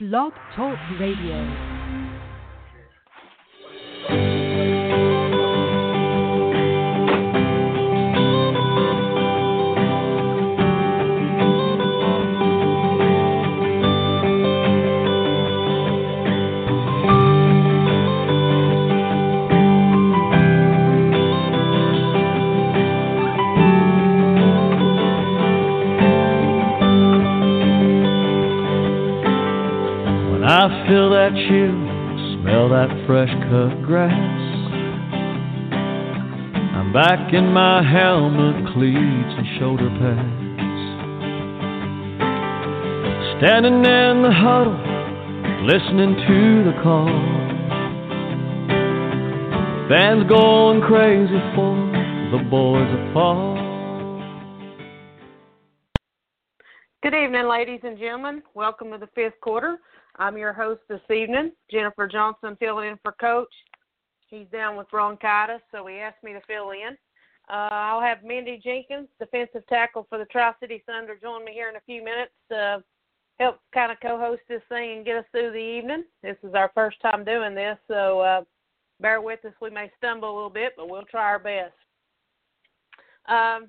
Blog Talk Radio. Feel that chill, smell that fresh cut grass. I'm back in my helmet, cleats, and shoulder pads. Standing in the huddle, listening to the call. Fans going crazy for the boys of fall. Good evening, ladies and gentlemen. Welcome to the fifth quarter. I'm your host this evening, Jennifer Johnson, filling in for Coach. He's down with bronchitis, so he asked me to fill in. Uh, I'll have Mindy Jenkins, defensive tackle for the Tri City Thunder, join me here in a few minutes to help kind of co-host this thing and get us through the evening. This is our first time doing this, so uh, bear with us. We may stumble a little bit, but we'll try our best. Um,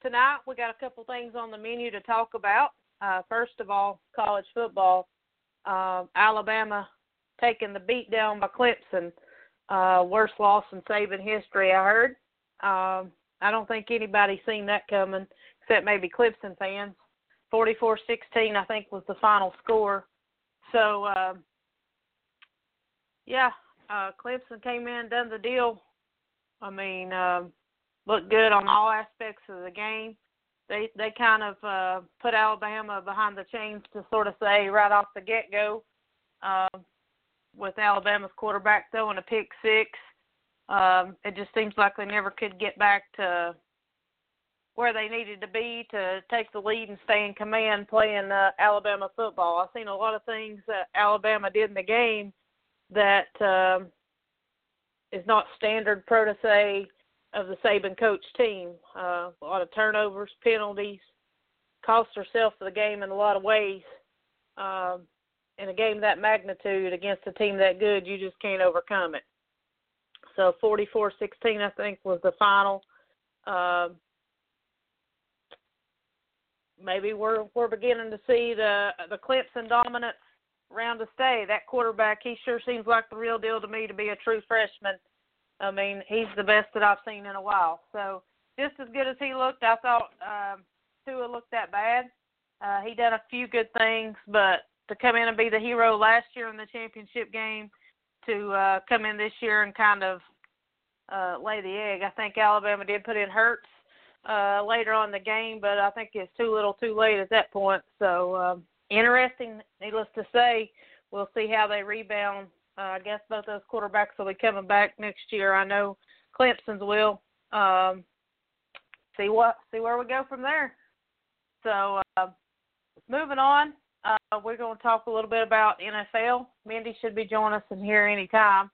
tonight we got a couple things on the menu to talk about. Uh, first of all, college football. Uh, Alabama taking the beat down by Clemson. Uh, worst loss in Saban history, I heard. Um, I don't think anybody's seen that coming, except maybe Clemson fans. 44-16, I think, was the final score. So, uh, yeah, uh, Clemson came in, done the deal. I mean, uh, looked good on all aspects of the game. They they kind of uh, put Alabama behind the chains to sort of say right off the get go, uh, with Alabama's quarterback throwing a pick six. Um, it just seems like they never could get back to where they needed to be to take the lead and stay in command playing uh, Alabama football. I've seen a lot of things that Alabama did in the game that um, is not standard protege of the Saban coach team. Uh, a lot of turnovers, penalties, cost herself the game in a lot of ways. Um, in a game that magnitude against a team that good, you just can't overcome it. So 44-16, I think, was the final. Um, maybe we're we're beginning to see the the Clemson dominance round to stay. That quarterback, he sure seems like the real deal to me to be a true freshman. I mean, he's the best that I've seen in a while. So just as good as he looked, I thought um, Tua looked that bad. Uh, he done a few good things, but to come in and be the hero last year in the championship game, to uh, come in this year and kind of uh, lay the egg. I think Alabama did put in Hurts uh, later on the game, but I think it's too little, too late at that point. So um, interesting. Needless to say, we'll see how they rebound. Uh, I guess both those quarterbacks will be coming back next year. I know Clemson's will. Um, see what see where we go from there. So uh, moving on, uh, we're going to talk a little bit about NFL. Mindy should be joining us in here anytime.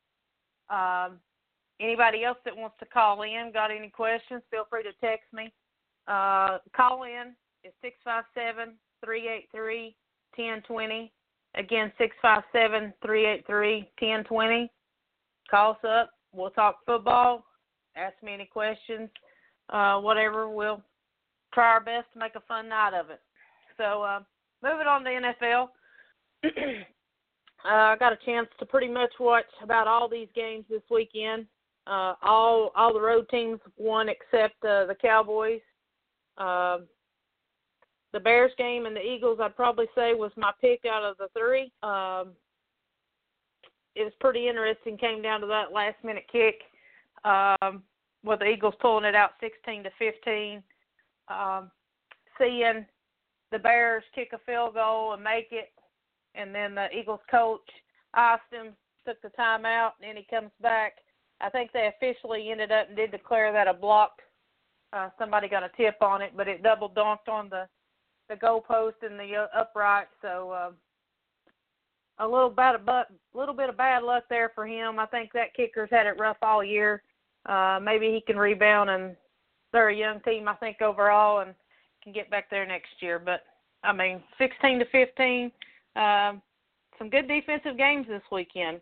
Um, anybody else that wants to call in, got any questions, feel free to text me. Uh, call in is six five seven three eight three ten twenty. Again, six five seven three eight three ten twenty. Call us up. We'll talk football. Ask me any questions. Uh, whatever. We'll try our best to make a fun night of it. So, uh, moving on to NFL. uh, I got a chance to pretty much watch about all these games this weekend. Uh, all all the road teams won except uh, the Cowboys. Uh, the Bears game and the Eagles, I'd probably say, was my pick out of the three. Um, it was pretty interesting. Came down to that last minute kick um, with the Eagles pulling it out 16 to 15. Um, seeing the Bears kick a field goal and make it and then the Eagles coach him, took the time out, and then he comes back. I think they officially ended up and did declare that a block. Uh, somebody got a tip on it, but it double dunked on the the goalpost and the uh, upright. So uh, a little of but little bit of bad luck there for him. I think that kicker's had it rough all year. Uh, maybe he can rebound, and they're a young team, I think overall, and can get back there next year. But I mean, 16 to 15, um, some good defensive games this weekend.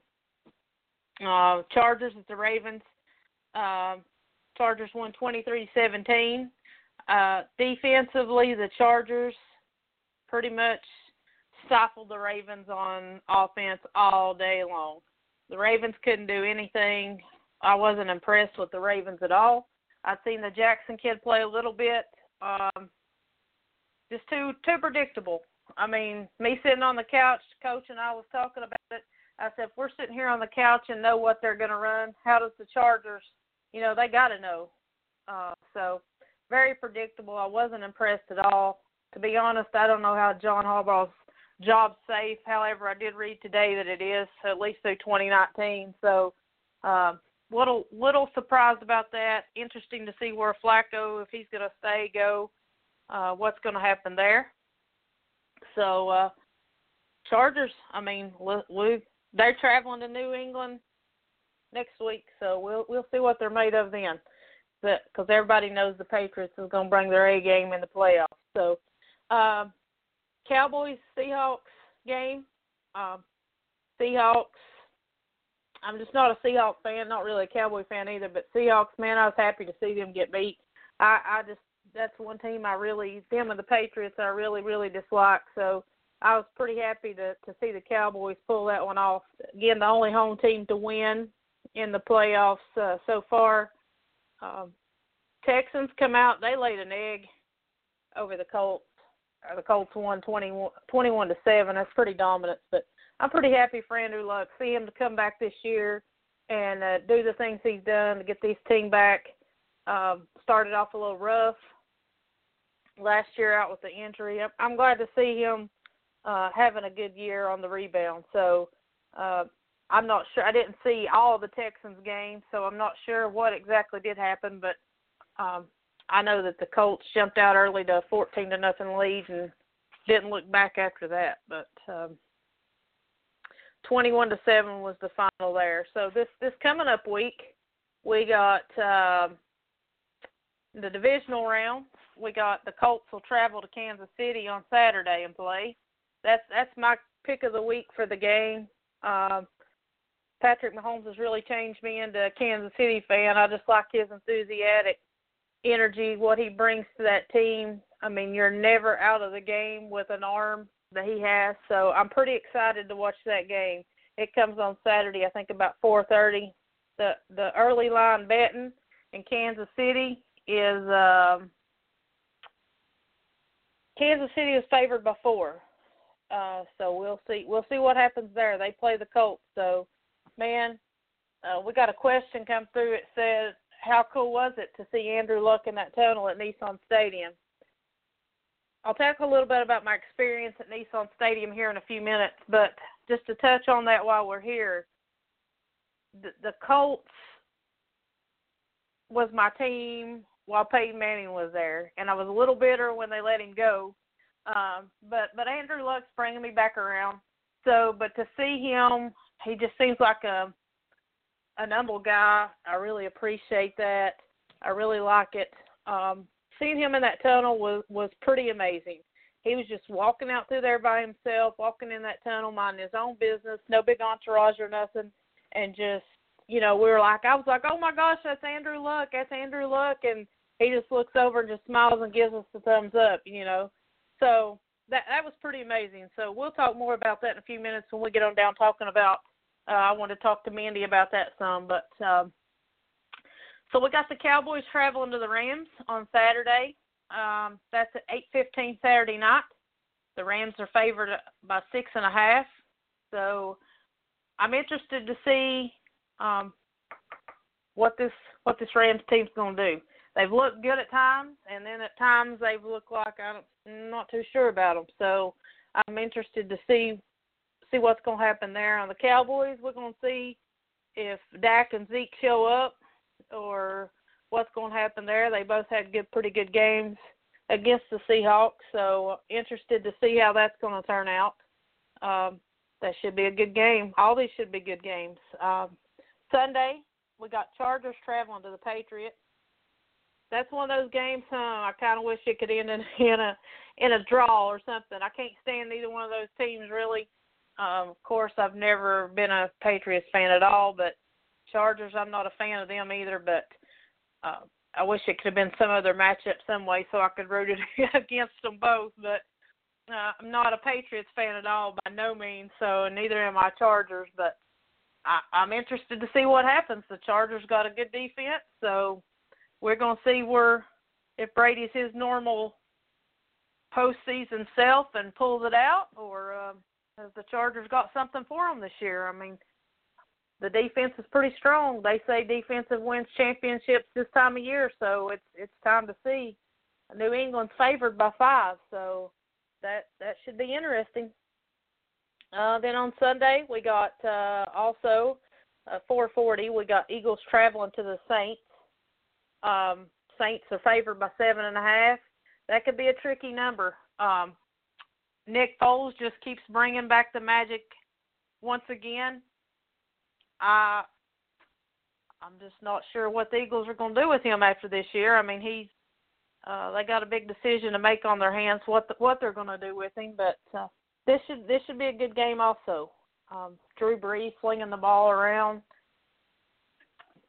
Uh, Chargers at the Ravens. Uh, Chargers won 23-17. Uh, defensively, the Chargers pretty much stifled the Ravens on offense all day long. The Ravens couldn't do anything. I wasn't impressed with the Ravens at all. I've seen the Jackson kid play a little bit. Um, just too too predictable. I mean, me sitting on the couch, coach and I was talking about it. I said, if we're sitting here on the couch and know what they're going to run, how does the Chargers? You know, they got to know. Uh, so very predictable. I wasn't impressed at all. To be honest, I don't know how John Harbaugh's job safe. However, I did read today that it is at least through 2019. So, uh, little little surprised about that. Interesting to see where Flacco, if he's going to stay, go. Uh, what's going to happen there? So, uh, Chargers. I mean, we they're traveling to New England next week, so we'll we'll see what they're made of then. Because everybody knows the Patriots is going to bring their A game in the playoffs. So, uh, Cowboys Seahawks game. Um, Seahawks. I'm just not a Seahawks fan, not really a Cowboy fan either. But Seahawks, man, I was happy to see them get beat. I, I just that's one team I really them and the Patriots I really really dislike. So I was pretty happy to to see the Cowboys pull that one off. Again, the only home team to win in the playoffs uh, so far. Um, Texans come out, they laid an egg over the Colts the Colts won 21, 21 to seven. That's pretty dominant, but I'm pretty happy for Andrew Luck. See him to come back this year and uh, do the things he's done to get this team back. Um, started off a little rough last year out with the injury. I'm glad to see him uh, having a good year on the rebound. So uh, I'm not sure. I didn't see all the Texans games, so I'm not sure what exactly did happen. But um, I know that the Colts jumped out early to a 14 to nothing lead and didn't look back after that. But um, 21 to seven was the final there. So this this coming up week, we got uh, the divisional round. We got the Colts will travel to Kansas City on Saturday and play. That's that's my pick of the week for the game. Um, Patrick Mahomes has really changed me into a Kansas City fan. I just like his enthusiastic energy, what he brings to that team. I mean, you're never out of the game with an arm that he has. So I'm pretty excited to watch that game. It comes on Saturday, I think about 4:30. The the early line betting in Kansas City is um, Kansas City is favored by four. Uh, so we'll see we'll see what happens there. They play the Colts. So, man, uh, we got a question come through. It says how cool was it to see Andrew Luck in that tunnel at Nissan Stadium? I'll talk a little bit about my experience at Nissan Stadium here in a few minutes, but just to touch on that while we're here, the, the Colts was my team while Peyton Manning was there, and I was a little bitter when they let him go. Um, but but Andrew Luck's bringing me back around. So, but to see him, he just seems like a an humble guy. I really appreciate that. I really like it. Um, seeing him in that tunnel was was pretty amazing. He was just walking out through there by himself, walking in that tunnel, minding his own business, no big entourage or nothing, and just you know, we were like, I was like, oh my gosh, that's Andrew Luck, that's Andrew Luck, and he just looks over and just smiles and gives us the thumbs up, you know. So that that was pretty amazing. So we'll talk more about that in a few minutes when we get on down talking about uh, I want to talk to Mandy about that some, but um, so we got the Cowboys traveling to the Rams on Saturday. Um, that's at eight fifteen Saturday night. The Rams are favored by six and a half. So I'm interested to see um, what this what this Rams team's going to do. They've looked good at times, and then at times they've looked like I'm not too sure about them. So I'm interested to see see what's going to happen there. On the Cowboys, we're going to see if Dak and Zeke show up or what's going to happen there. They both had good, pretty good games against the Seahawks, so interested to see how that's going to turn out. Um, that should be a good game. All these should be good games. Um, Sunday, we got Chargers traveling to the Patriots. That's one of those games, huh? I kind of wish it could end in, in a in a draw or something. I can't stand either one of those teams really. Um, of course, I've never been a Patriots fan at all, but Chargers, I'm not a fan of them either. But uh, I wish it could have been some other matchup some way so I could root it against them both. But uh, I'm not a Patriots fan at all by no means. So neither am I Chargers. But I'm interested to see what happens. The Chargers got a good defense, so we're going to see where if Brady's his normal postseason self and pulls it out, or um, has the Chargers got something for them this year? I mean, the defense is pretty strong. They say defensive wins championships this time of year, so it's it's time to see. New England's favored by five, so that that should be interesting. Uh, then on Sunday we got uh, also uh, 4:40. We got Eagles traveling to the Saints. Um, Saints are favored by seven and a half. That could be a tricky number. Um, Nick Foles just keeps bringing back the magic once again. I I'm just not sure what the Eagles are going to do with him after this year. I mean, he's uh, they got a big decision to make on their hands what the, what they're going to do with him. But uh, this should this should be a good game also. Um, Drew Brees slinging the ball around.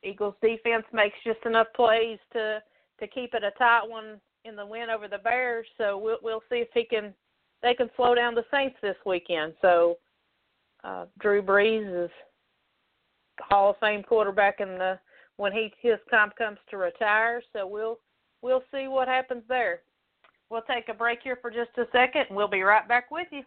Eagles defense makes just enough plays to to keep it a tight one in the win over the Bears. So we'll we'll see if he can they can slow down the Saints this weekend. So uh, Drew Brees is Hall of Fame quarterback in the when he his time comes to retire. So we'll we'll see what happens there. We'll take a break here for just a second, and we'll be right back with you.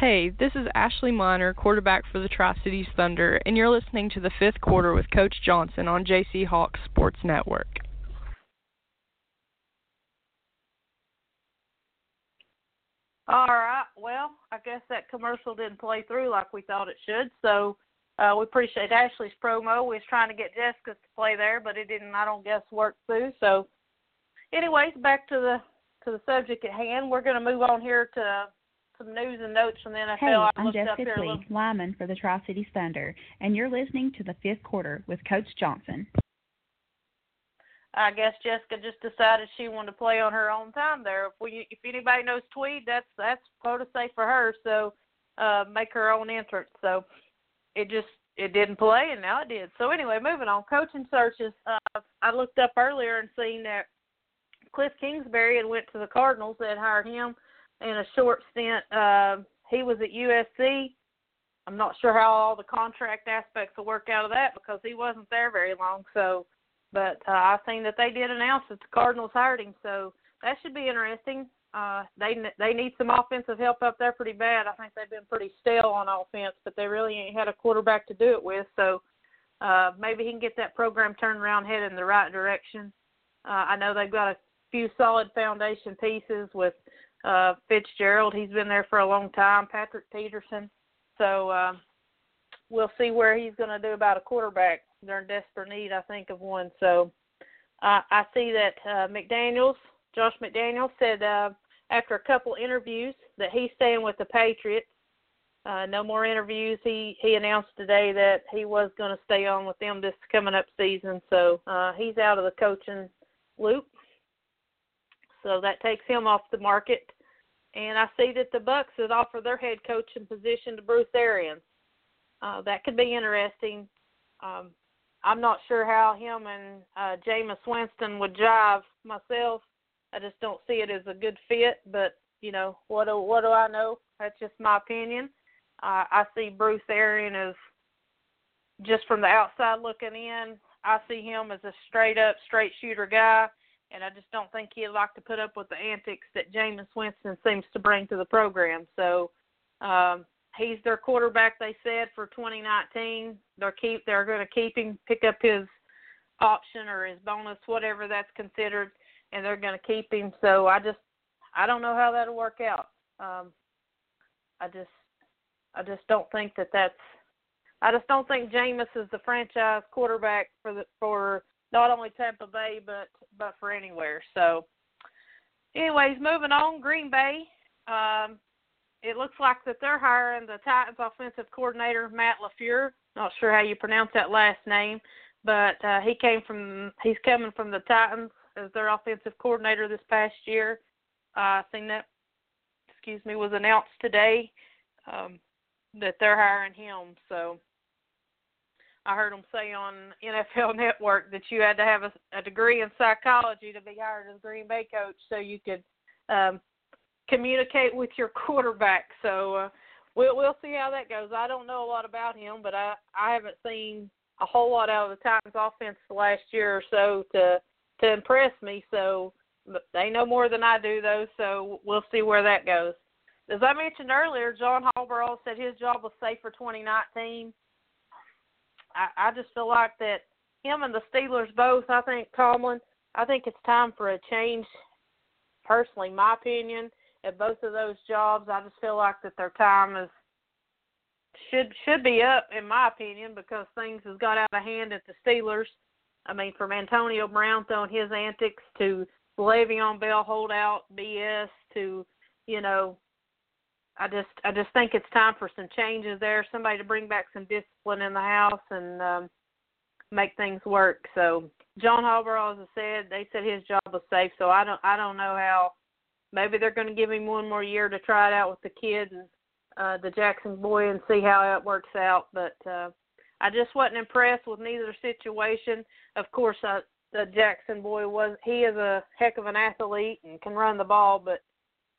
Hey, this is Ashley Miner, quarterback for the Tri Cities Thunder, and you're listening to the fifth quarter with Coach Johnson on JC Hawks Sports Network. All right. Well, I guess that commercial didn't play through like we thought it should. So uh, we appreciate Ashley's promo. We was trying to get Jessica's to play there, but it didn't. I don't guess work through. So, anyways, back to the to the subject at hand. We're going to move on here to some news and notes from the NFL. Hey, I I'm Jessica little- lineman for the Tri Cities Thunder, and you're listening to the fifth quarter with Coach Johnson. I guess Jessica just decided she wanted to play on her own time there. If we if anybody knows Tweed, that's that's quote to say for her. So uh make her own entrance. So it just it didn't play and now it did. So anyway, moving on. Coaching searches. Uh I looked up earlier and seen that Cliff Kingsbury had went to the Cardinals that hired him in a short stint. Uh he was at USC. I'm not sure how all the contract aspects will work out of that because he wasn't there very long. So but uh, I seen that they did announce that the Cardinals hired him, so that should be interesting. Uh, they they need some offensive help up there pretty bad. I think they've been pretty stale on offense, but they really ain't had a quarterback to do it with. So uh, maybe he can get that program turned around, head in the right direction. Uh, I know they've got a few solid foundation pieces with uh, Fitzgerald. He's been there for a long time. Patrick Peterson. So uh, we'll see where he's going to do about a quarterback. They're in desperate need, I think, of one. So uh, I see that uh, McDaniels, Josh McDaniel said uh, after a couple interviews that he's staying with the Patriots. Uh, no more interviews. He he announced today that he was going to stay on with them this coming up season. So uh, he's out of the coaching loop. So that takes him off the market. And I see that the Bucks has offered their head coaching position to Bruce Arians. Uh, that could be interesting. Um, I'm not sure how him and uh, Jameis Winston would jive myself. I just don't see it as a good fit. But you know, what do what do I know? That's just my opinion. Uh, I see Bruce Arian as just from the outside looking in. I see him as a straight up, straight shooter guy, and I just don't think he'd like to put up with the antics that Jameis Winston seems to bring to the program. So um, he's their quarterback. They said for 2019, they're keep they're going to keep him, pick up his option or his bonus, whatever that's considered, and they're going to keep him. So I just I don't know how that'll work out. Um, I just I just don't think that that's I just don't think Jameis is the franchise quarterback for the for not only Tampa Bay but but for anywhere. So, anyways, moving on, Green Bay. Um, it looks like that they're hiring the Titans offensive coordinator Matt LaFleur. Not sure how you pronounce that last name, but uh, he came from he's coming from the Titans as their offensive coordinator this past year. Uh, I think that excuse me was announced today um, that they're hiring him. So I heard them say on NFL Network that you had to have a, a degree in psychology to be hired as Green Bay coach, so you could um, communicate with your quarterback. So uh, we'll we'll see how that goes. I don't know a lot about him, but I I haven't seen a whole lot out of the Titans offense the last year or so to to impress me. So they know more than I do, though. So we'll see where that goes. As I mentioned earlier, John Harbaugh said his job was safe for 2019. I, I just feel like that him and the Steelers both. I think Tomlin. I think it's time for a change. Personally, my opinion at both of those jobs, I just feel like that their time is should should be up in my opinion because things has got out of hand at the Steelers. I mean, from Antonio Brown throwing his antics to Le'Veon Bell holdout BS to you know I just I just think it's time for some changes there. Somebody to bring back some discipline in the house and um, make things work. So John Harbaugh, as I said, they said his job was safe. So I don't I don't know how. Maybe they're going to give him one more year to try it out with the kids and uh, the Jackson boy and see how it works out. But uh, I just wasn't impressed with neither situation. Of course, uh, the Jackson boy was he is a heck of an athlete and can run the ball, but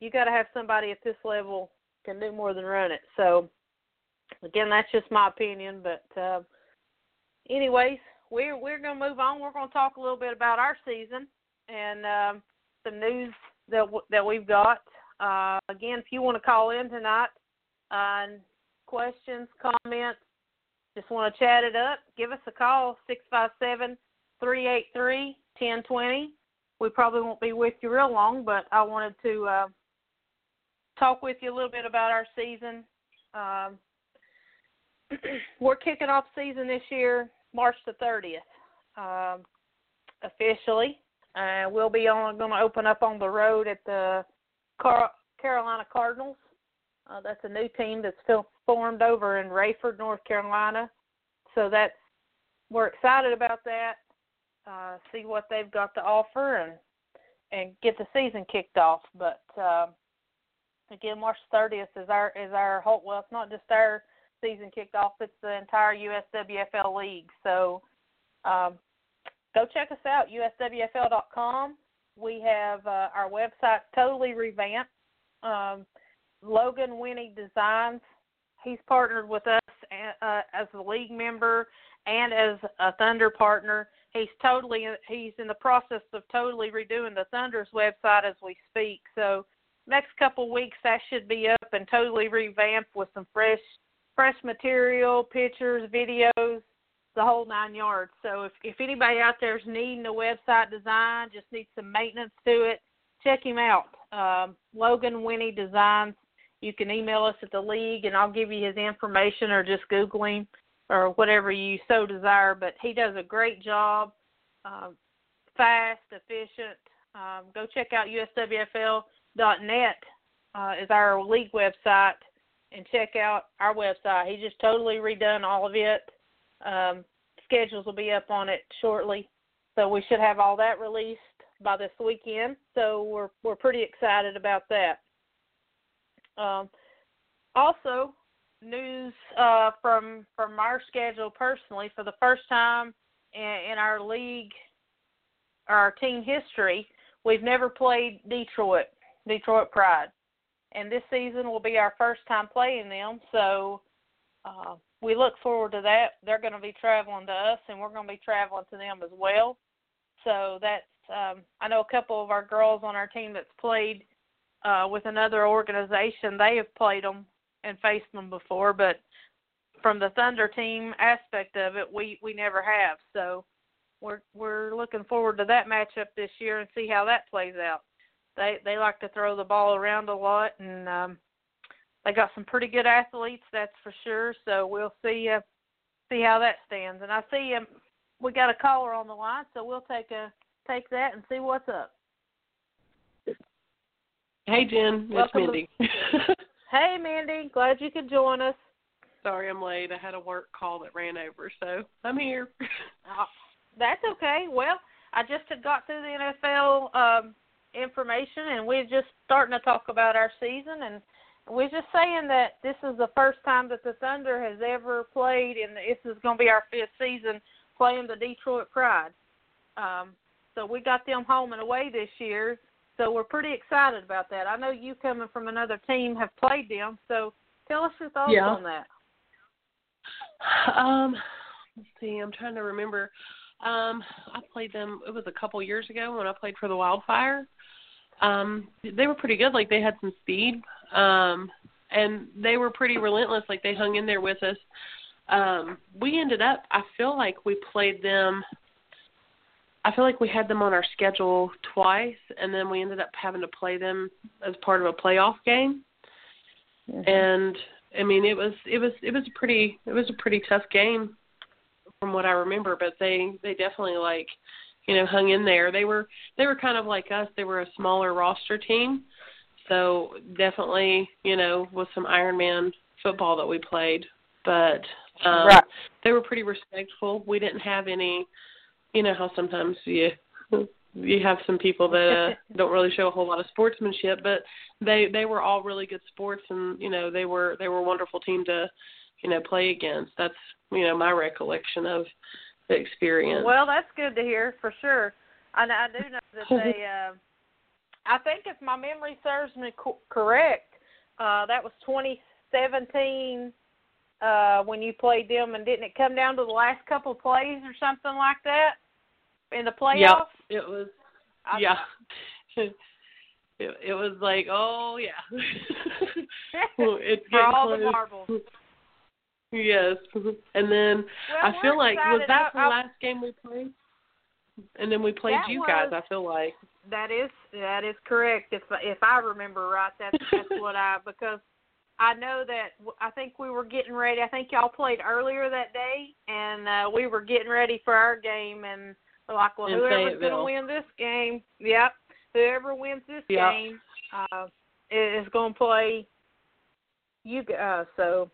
you got to have somebody at this level can do more than run it. So again, that's just my opinion. But uh, anyways, we're we're gonna move on. We're gonna talk a little bit about our season and um, some news that w- that we've got. Uh, again, if you want to call in tonight, uh, questions, comments, just want to chat it up, give us a call six five seven three eight three ten twenty. We probably won't be with you real long, but I wanted to uh, talk with you a little bit about our season. Um, we're kicking off season this year, March the 30th, um, officially. Uh, we'll be on going to open up on the road at the Car- Carolina Cardinals. Uh, that's a new team that's still formed over in Raeford, North Carolina. So that's we're excited about that. Uh, see what they've got to offer and and get the season kicked off. But uh, again, March 30th is our is our whole well, it's not just our season kicked off; it's the entire USWFL league. So um, go check us out, uswfl.com. We have uh, our website totally revamped. Um, Logan Winnie Designs, he's partnered with us uh, as a league member and as a Thunder partner. He's totally he's in the process of totally redoing the Thunder's website as we speak. So next couple weeks that should be up and totally revamped with some fresh fresh material, pictures, videos, the whole nine yards. So if if anybody out there is needing a website design, just needs some maintenance to it, check him out. Um, Logan Winnie Designs. You can email us at the league, and I'll give you his information, or just Google him, or whatever you so desire. But he does a great job, um, fast, efficient. Um, go check out USWFL net uh, is our league website, and check out our website. He just totally redone all of it. Um, schedules will be up on it shortly, so we should have all that released by this weekend. So we're we're pretty excited about that. Um, also, news uh, from from our schedule personally for the first time in, in our league, our team history, we've never played Detroit. Detroit Pride. And this season will be our first time playing them, so uh, we look forward to that. They're going to be traveling to us, and we're going to be traveling to them as well. So that's um, I know a couple of our girls on our team that's played uh, with another organization. They have played them and faced them before, but from the Thunder team aspect of it, we we never have. So we're we're looking forward to that matchup this year and see how that plays out. They they like to throw the ball around a lot, and um, they got some pretty good athletes, that's for sure. So we'll see uh, see how that stands. And I see um, we got a caller on the line, so we'll take a take that and see what's up. Hey, Jen. It's Welcome Mindy. hey, Mandy. Glad you could join us. Sorry I'm late. I had a work call that ran over, so I'm here. Uh, that's okay. Well, I just had got through the NFL um, information, and we're just starting to talk about our season, and we're just saying that this is the first time that the Thunder has ever played, and this is going to be our fifth season playing the Detroit Pride. Um, so we got them home and away this year, so we're pretty excited about that. I know you coming from another team have played them, so tell us your thoughts Yeah. on that. Um, let's see. I'm trying to remember. Um, I played them. It was a couple years ago when I played for the Wildfire. Um, they were pretty good. Like they had some speed. Um, and they were pretty relentless. Like they hung in there with us. Um, we ended up. I feel like we played them. I feel like we had them on our schedule twice, and then we ended up having to play them as part of a playoff game and I mean it was it was it was a pretty it was a pretty tough game from what I remember, but they they definitely like you know hung in there. They were they were kind of like us. They were a smaller roster team, so definitely you know with some Iron Man football that we played, but um, Right. they were pretty respectful. We didn't have any, you know how sometimes you you have some people that uh, don't really show a whole lot of sportsmanship, but they they were all really good sports, and you know they were they were a wonderful team to you know play against. That's you know my recollection of experience. Well, that's good to hear for sure. I, I do know that they. Uh, I think if my memory serves me co- correct, uh, that was 2017 uh, when you played them, and didn't it come down to the last couple of plays or something like that in the playoffs? yeah, it was I- yeah. it, it was like oh yeah. It's For all the marbles. Yes, and then Well, I feel like was that the last game we played? And then we played you guys. I feel like. That is that is correct. If if I remember right, that's that's what I because I know that w- I think we were getting ready. I think y'all played earlier that day, and uh, we were getting ready for our game, and we're like, well, In whoever's going to win this game, yep, whoever wins this Yep. game uh, is going to play you. Uh, so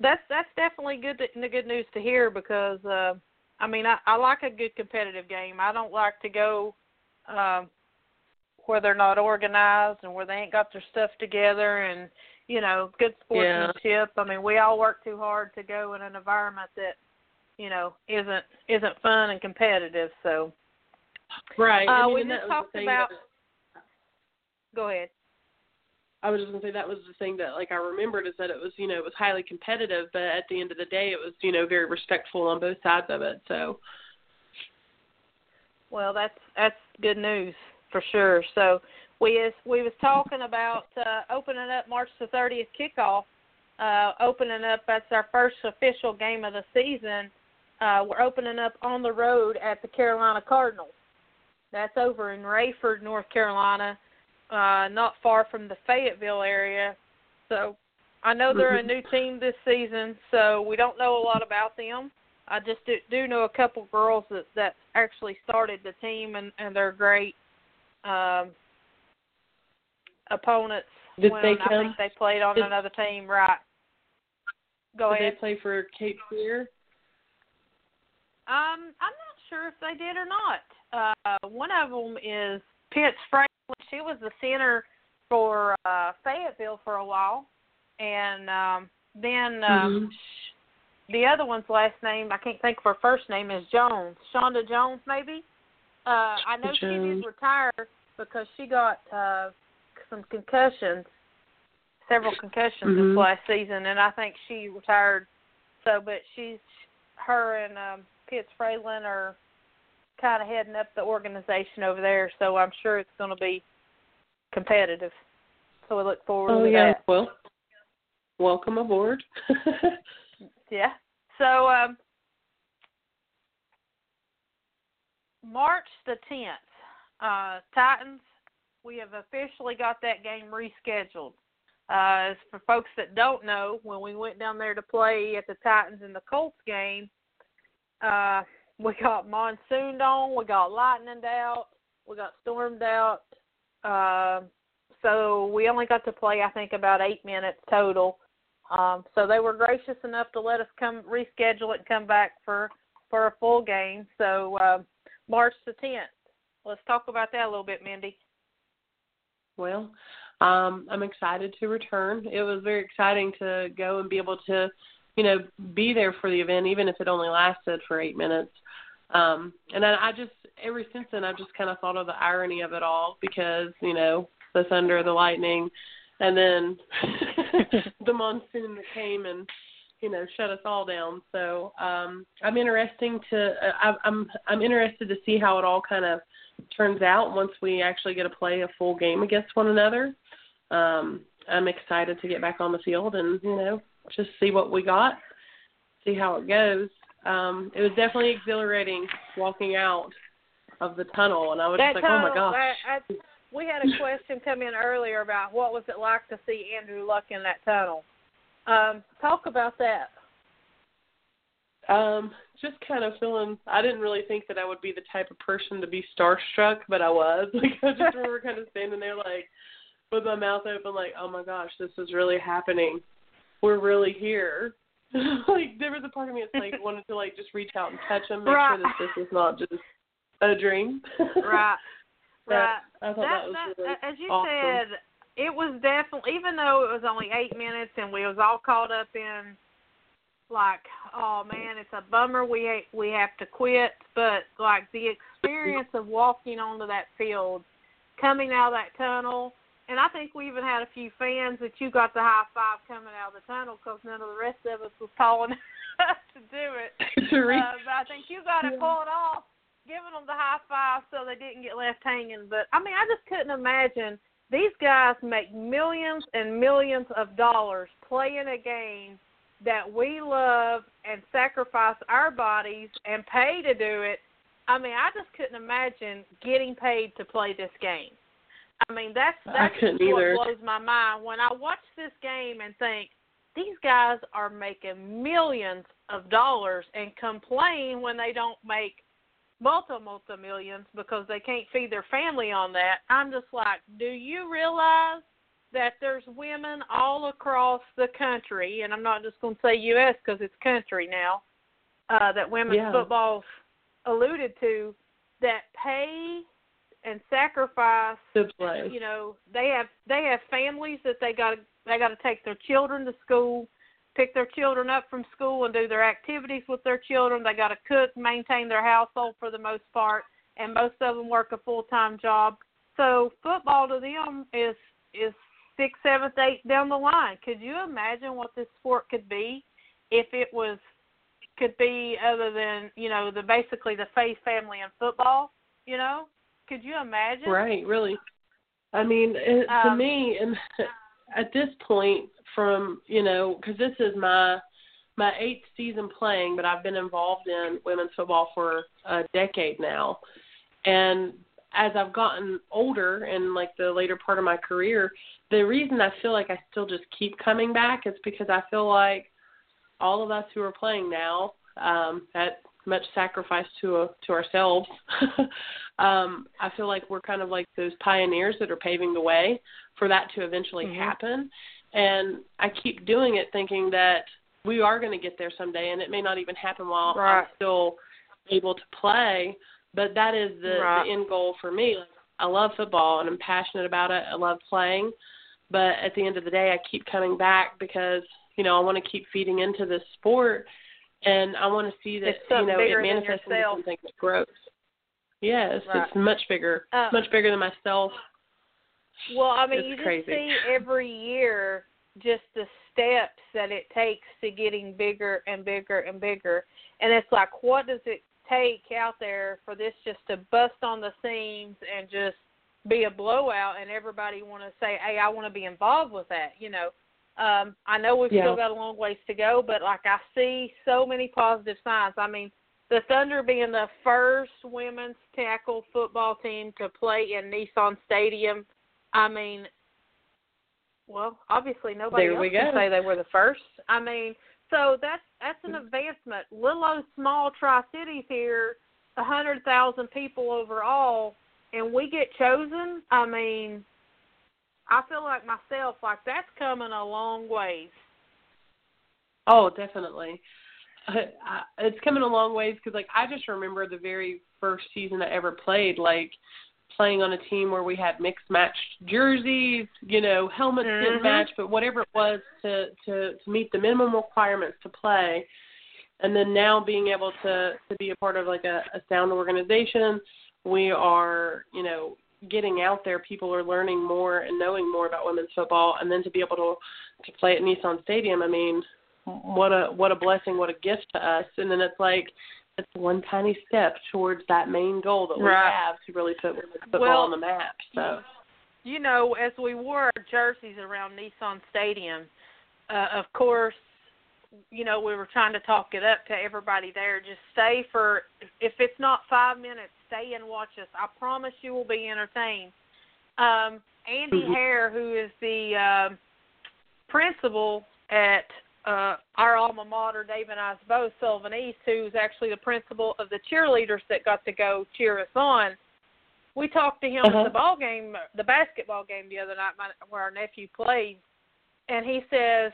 that's that's definitely good to, the good news to hear because uh, I mean I, I like a good competitive game. I don't like to go um, where they're not organized and where they ain't got their stuff together and you know good Yeah. sportsmanship. I mean we all work too hard to go in an environment that you know isn't isn't fun and competitive. So Right. Uh, we just that was the talked about. that- Go ahead. I was just gonna say that was the thing that like I remembered is that it was you know it was highly competitive, but at the end of the day it was you know very respectful on both sides of it. So Well, that's that's good news for sure. So we is we was talking about uh, opening up March the 30th kickoff. Uh, opening up that's our first official game of the season. Uh, we're opening up on the road at the Carolina Cardinals. That's over in Raeford, North Carolina, uh, not far from the Fayetteville area. So I know they're a new team this season, so we don't know a lot about them. I just do, do know a couple girls that that actually started the team, and and they're great um, opponents. Did when they come? I think they played on did- another team, right? Go ahead. did ahead. they play for Cape Fear? Um, I'm not sure if they did or not. Uh, one of them is Pitts Franklin. She was the center for uh, Fayetteville for a while, and um, then um, Mhm. sh- the other one's last name I can't think of her first name is Jones. Shonda Jones, maybe. Uh, I know she Jones. did retire because she got uh, some concussions, several concussions Mhm. this last season, and I think she retired. So, but she's her and um, Pitts Fralin are kind of heading up the organization over there. So I'm sure it's going to be competitive. So we look forward Oh to yeah. that. Well, welcome aboard. Yeah. So um March the tenth, uh Titans we have officially got that game rescheduled. Uh, as for folks that don't know, when we went down there to play at the Titans and the Colts game, uh, we got monsooned on, we got lightninged out, we got stormed out. Uh, so we only got to play, I think, about eight minutes total. Um, so they were gracious enough to let us come reschedule it and come back for for a full game. So uh, March the 10th. Let's talk about that a little bit, Mindy. Well, um, I'm excited to return. It was very exciting to go and be able to, you know, be there for the event, even if it only lasted for eight minutes. Um, and then I just, ever since then, I've just kind of thought of the irony of it all because, you know, the thunder, the lightning, and then the monsoon that came and you know shut us all down. So um, I'm interesting to uh, I'm I'm interested to see how it all kind of turns out once we actually get to play a full game against one another. Um, I'm excited to get back on the field and you know just see what we got, see how it goes. Um, it was definitely exhilarating walking out of the tunnel, and I was that just like, tunnel, oh my gosh. I, I, we had a question come in earlier about what was it like to see Andrew Luck in that tunnel. Um, talk about that. Um, just kind of feeling. I didn't really think that I would be the type of person to be starstruck, but I was. Like I just remember kind of standing there, like with my mouth open, like, "Oh my gosh, this is really happening. We're really here." like there was a part of me that's like wanted to like just reach out and touch him, make right. sure that this is not just a dream. right. Right. I thought that, that, was that, really as you awesome. said, it was definitely even though it was only eight minutes and we was all caught up in like, oh man, it's a bummer we ha- we have to quit, but like the experience of walking onto that field, coming out of that tunnel, and I think we even had a few fans that you got the high five coming out of the tunnel because none of the rest of us was calling to do it. uh, but I think you got to pull it off giving them the high five so they didn't get left hanging. But I mean, I just couldn't imagine these guys make millions and millions of dollars playing a game that we love and sacrifice our bodies and pay to do it. I mean, I just couldn't imagine getting paid to play this game. I mean, that's that's what either. blows my mind when I watch this game and think these guys are making millions of dollars and complain when they don't make multi multi millions because they can't feed their family on that. I'm just like, do you realize that there's women all across the country, and I'm not just going to say U.S. because it's country now, uh, that women's Yeah. football's alluded to, that pay and sacrifice. to play. You know, they have they have families that they got they got to take their children to school pick their children up from school and do their activities with their children. They got to cook, maintain their household for the most part, and most of them work a full time job. So football to them is is sixth, seventh, eighth down the line. Could you imagine what this sport could be if it was could be other than you know the basically the faith, family, and football? You know, could you imagine? Right, really. I mean, it, to Um, me, and at this point, from you know, because this is my my eighth season playing, but I've been involved in women's football for a decade now, and as I've gotten older and like the later part of my career, the reason I feel like I still just keep coming back is because I feel like all of us who are playing now, um, at much sacrifice to uh, to ourselves, um, I feel like we're kind of like those pioneers that are paving the way for that to eventually Mhm. happen. And I keep doing it thinking that we are going to get there someday, and it may not even happen while Right. I'm still able to play. But that is the, Right. the end goal for me. Like, I love football and I'm passionate about it. I love playing, but at the end of the day, I keep coming back because you know I want to keep feeding into this sport, and I want to see that you know it manifests into something that grows. Yes, Right. it's much bigger, Uh, much bigger than myself. Well, I mean, It's you just see every year just the steps that it takes to getting bigger and bigger and bigger. And it's like, what does it take out there for this just to bust on the seams and just be a blowout and everybody want to say, hey, I want to be involved with that, you know? Um, I know we've Yeah. still got a long ways to go, but like I see so many positive signs. I mean, the Thunder being the first women's tackle football team to play in Nissan Stadium. I mean, well, obviously nobody There else we can say they were the first. I mean, so that's that's an advancement. Little old small Tri Cities here, a hundred thousand people overall, and we get chosen. I mean, I feel like myself like that's coming a long ways. Oh, definitely. I, it's coming a long ways because, like, I just remember the very first season I ever played, like playing on a team where we had mixed matched jerseys, you know, helmets didn't Mhm. match, but whatever it was to to to meet the minimum requirements to play. And then now being able to to be a part of like a, a sound organization, we are, you know, getting out there. People are learning more and knowing more about women's football, and then to be able to to play at Nissan Stadium. I mean, what a what a blessing, what a gift to us. And then it's like it's one tiny step towards that main goal that we Right. have to really put women's football Well, on the map. So you know, as we wore our jerseys around Nissan Stadium, uh, of course, you know, we were trying to talk it up to everybody there. Just stay for, if it's not five minutes, stay and watch us. I promise you will be entertained. Um, Andy Mhm. Hare, who is the um principal at uh, our alma mater, Dave and I's both, Sullivan East, who's actually the principal of the cheerleaders that got to go cheer us on we talked to him Uh-huh. at the ball game, the basketball game the other night, my, where our nephew played, and he says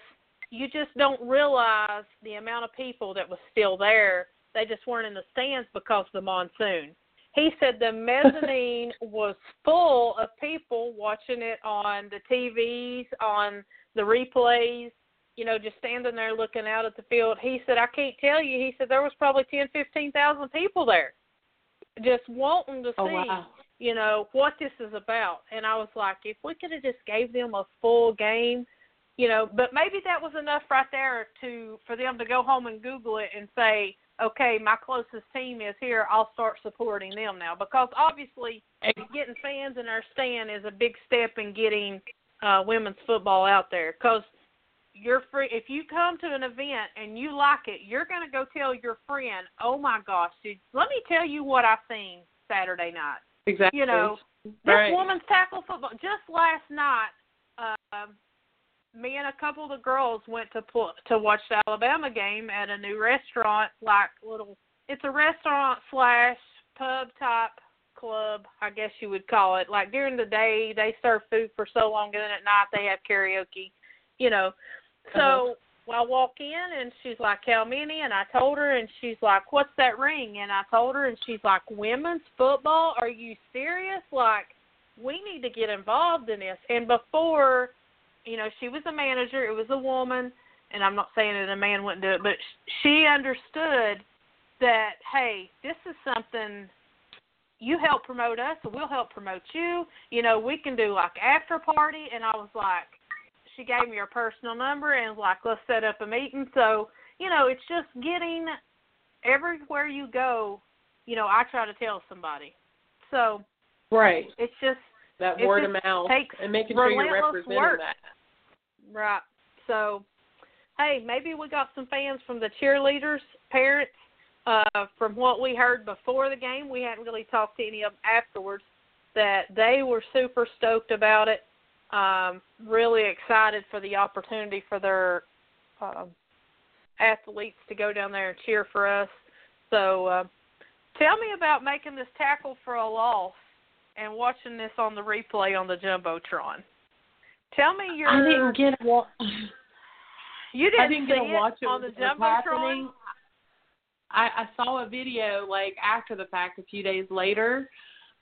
you just don't realize the amount of people that was still there. They just weren't in the stands because of the monsoon. He said the mezzanine was full of people watching it on the TVs, on the replays, you know, just standing there looking out at the field. He said, I can't tell you. He said there was probably ten, fifteen thousand people there, just wanting to oh see wow. you know what this is about and i was like if we could have just gave them a full game you know but maybe that was enough right there to for them to go home and google it and say okay my closest team is here i'll start supporting them now because obviously getting fans in our stand is a big step in getting uh women's football out there because you're free if you come to an event and you like it you're going to go tell your friend oh my gosh dude let me tell you what i seen saturday night Exactly. you know, this Right. woman's tackle football. Just last night, um, me and a couple of the girls went to pl- to watch the Alabama game at a new restaurant, like little. It's a restaurant slash pub type club, I guess you would call it. Like during the day, they serve food for so long, and then at night they have karaoke. You know, so. Uh-huh. I walk in and she's like, How many? And I told her and she's like, What's that ring? And I told her and she's like, Women's football? Are you serious? Like, we need to get involved in this. And before, you know, she was a manager, it was a woman, and I'm not saying that a man wouldn't do it, but she understood that, hey, this is something you help promote us, we'll help promote you. You know, we can do like after party. And I was like, she gave me her personal number and was like, let's set up a meeting. So, you know, it's just getting everywhere you go, you know, I try to tell somebody. So Right. it's just That word of mouth takes and making sure you're representing work. that. Right. So, hey, maybe we got some fans from the cheerleaders, parents. Uh, from what we heard before the game, we hadn't really talked to any of them afterwards. That they were super stoked about it. Um, really excited for the opportunity for their um, athletes to go down there and cheer for us. So, uh, tell me about making this tackle for a loss and watching this on the replay on the jumbotron. Tell me your. I didn't get a wa- You didn't, I didn't get to watch it on the jumbotron. I, I saw a video like after the fact, a few days later.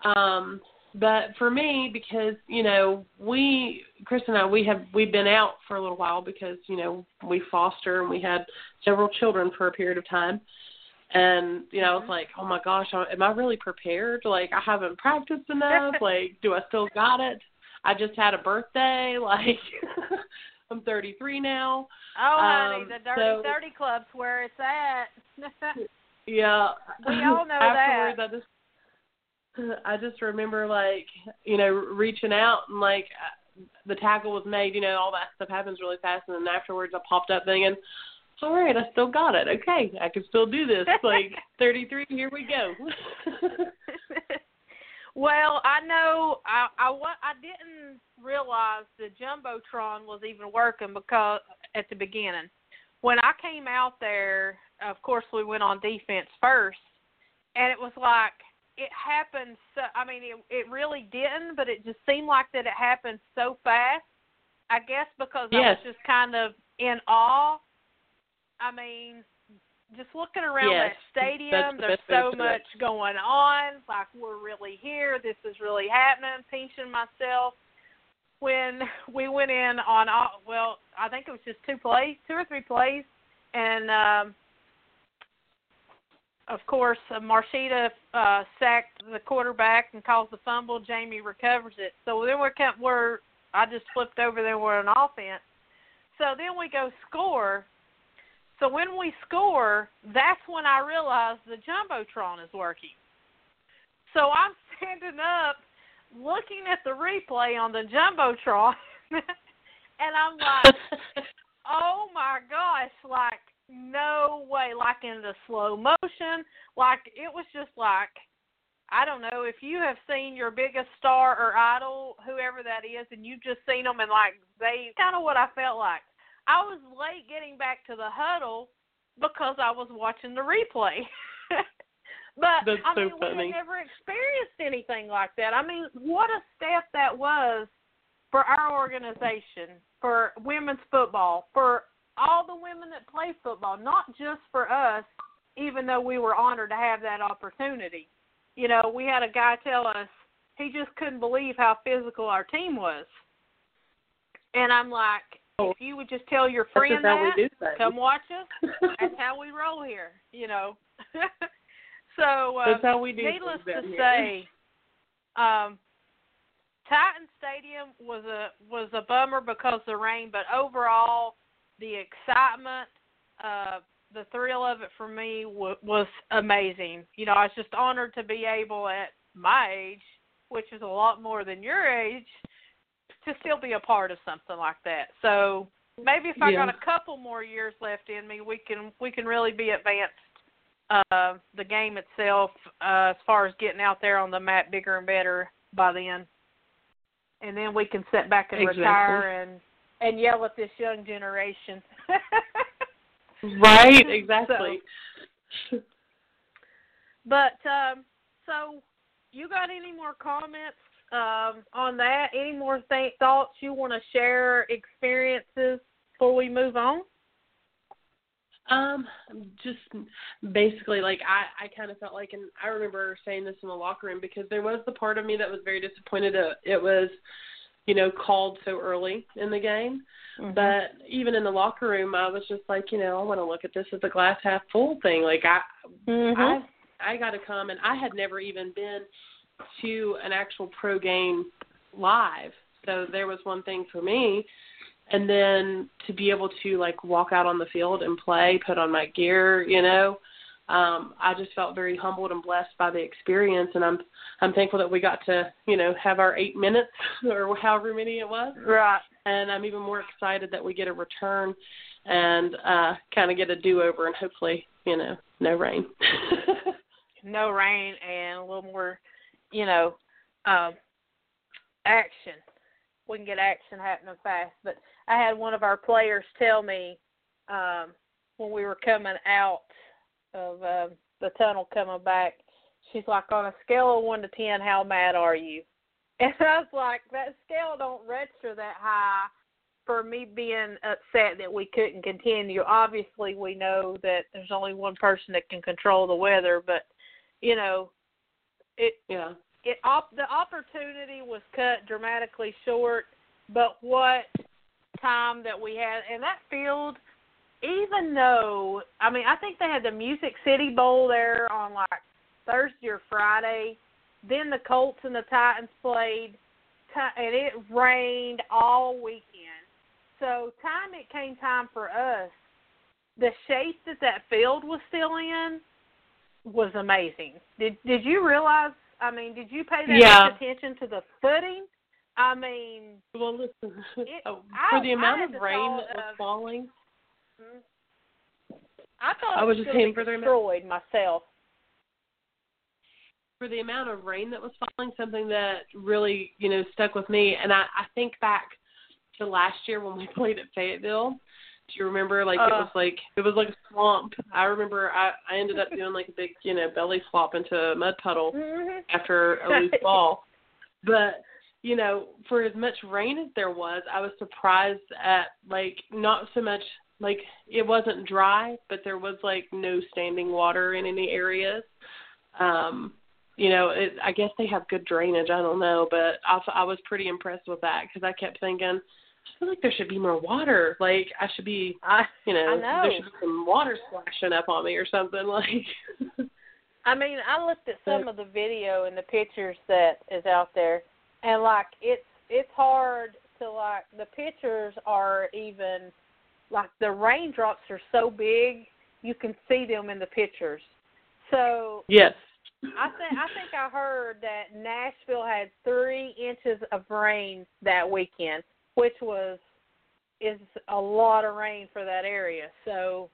Um, but for me, because you know we, Chris and I, we have we've been out for a little while because you know we foster and we had several children for a period of time. And you know, I was like, oh my gosh, am I really prepared? Like, I haven't practiced enough. like, do I still got it? I just had a birthday. Like, I'm 33 now. Oh, honey, Um, the Dirty so- Thirty Club's where it's at. Yeah. We all know Afterwards, I just, I just remember like, you know, reaching out and like, the tackle was made. You know, all that stuff happens really fast, and then afterwards, I popped up thinking, all right, I still got it. Okay, I can still do this. Like 33, here we go. Well, I know I I I didn't realize the jumbotron was even working because at the beginning when I came out there, of course we went on defense first, and it was like it happened. So I mean, it it really didn't, but it just seemed like that it happened so fast. I guess because yes. I was just kind of in awe. I mean, just looking around yes, that stadium, the there's so much going on. Like we're really here. This is really happening. Pinching myself when we went in on all, well, I think it was just two plays, two or three plays, and um, of course uh, Marshita uh, sacked the quarterback and caused the fumble. Jamie recovers it. So then we're kept, we're I just flipped over there. We're an offense. So then we go score. So when we score, that's when I realize the jumbotron is working. So I'm standing up, looking at the replay on the jumbotron, and I'm like, "Oh my gosh!" Like no way, like in the slow motion, like it was just like I don't know if you have seen your biggest star or idol, whoever that is, and you've just seen them and like they kind of what I felt like. I was late getting back to the huddle because I was watching the replay. but That's I so mean, funny. we had never experienced anything like that. I mean, what a step that was for our organization, for women's football, for all the women that play football, not just for us, even though we were honored to have that opportunity. You know, we had a guy tell us he just couldn't believe how physical our team was. And I'm like, if you would just tell your friend that, we do things. come watch us. That's how we roll here, you know. so uh, That's how we do needless to here. say, um, Titan Stadium was a was a bummer because of the rain, but overall, the excitement, uh, the thrill of it for me w- was amazing. You know, I was just honored to be able at my age, which is a lot more than your age, to still be a part of something like that. So maybe if I Yeah. got a couple more years left in me, we can we can really be advanced uh, the game itself uh, as far as getting out there on the mat bigger and better by then. And then we can sit back and Exactly. retire and and yell at this young generation. Right, exactly. But um, so, you got any more comments um, on that? Any more th- thoughts you want to share? Experiences before we move on? Um, just basically like I I kind of felt like, and I remember saying this in the locker room because there was the part of me that was very disappointed that it was, you know, called so early in the game. But even in the locker room, I was just like, you know, I want to look at this as a glass half full thing. Like I, Mhm. I, I got to come, and I had never even been to an actual pro game live. So there was one thing for me, and then to be able to like walk out on the field and play, put on my gear, you know, um, I just felt very humbled and blessed by the experience, and I'm I'm thankful that we got to you know have our eight minutes or however many it was, Right. and I'm even more excited that we get a return and uh kind of get a do over and hopefully you know no rain. no rain and a little more, you know, um, action. We can get action happening fast. But I had one of our players tell me um, when we were coming out of uh, the tunnel coming back, she's like, on a scale of one to ten, how mad are you? And I was like, that scale don't register that high for me being upset that we couldn't continue. Obviously, we know that there's only one person that can control the weather, but you know, it yeah. it op- the opportunity was cut dramatically short, but what time that we had and that field even though I mean I think they had the Music City Bowl there on like Thursday or Friday, then the Colts and the Titans played and it rained all weekend. So time it came time for us, the shape that that field was still in was amazing. Did did you realize? I mean, did you pay that Yeah. much attention to the footing? I mean, Well, listen, It- oh, I- for the amount of rain that was of- falling, Mhm. I thought I was just gonna saying be for the amount- destroyed myself. for the amount of rain that was falling, something that really, you know, stuck with me. And I, I think back to last year when we played at Fayetteville. Do you remember? Like it Uh. was like it was like a swamp. I remember I I ended up doing like a big, you know, belly flop into a mud puddle Mm-hmm. after a loose ball. But you know, for as much rain as there was, I was surprised at like not so much like it wasn't dry, but there was like no standing water in any areas. Um, you know, it, I guess they have good drainage. I don't know, but I, I was pretty impressed with that because I kept thinking, I feel like there should be more water. Like I should be, I you know, I know. there should be some water splashing up on me or something. Like, I mean, I looked at some of the video and the pictures that is out there, and like it's it's hard to like the pictures are even like the raindrops are so big you can see them in the pictures. So yes, I think I think I heard that Nashville had three inches of rain that weekend, which was is a lot of rain for that area. So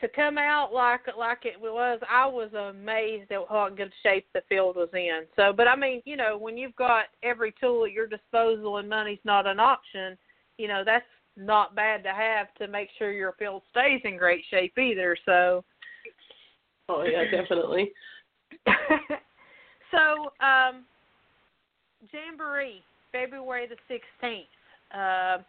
to come out like like it was, I was amazed at how good shape the field was in. So, but I mean, you know, when you've got every tool at your disposal and money's not an option, you know, that's not bad to have to make sure your field stays in great shape either. So, oh yeah, definitely. so, um, Jamboree, February the 16th. Uh,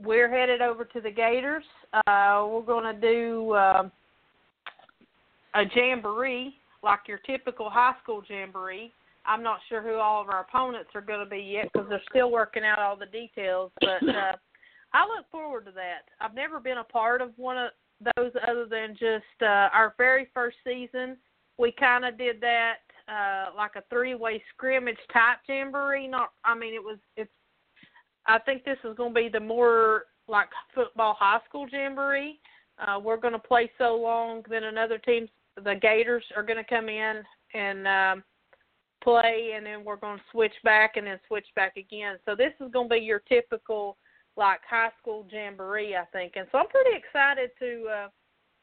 we're headed over to the Gators. Uh, we're going to do um a jamboree, like your typical high school jamboree. I'm not sure who all of our opponents are going to be yet because they're still working out all the details. But uh, I look forward to that. I've never been a part of one of those other than just uh, our very first season. We kind of did that uh, like a three-way scrimmage type jamboree. Not, I mean, it was. It's. I think this is going to be the more like football high school jamboree. Uh, we're going to play so long, then another team, the Gators, are going to come in and um, play, and then we're going to switch back and then switch back again. So this is going to be your typical like high school jamboree, I think. And so I'm pretty excited to uh,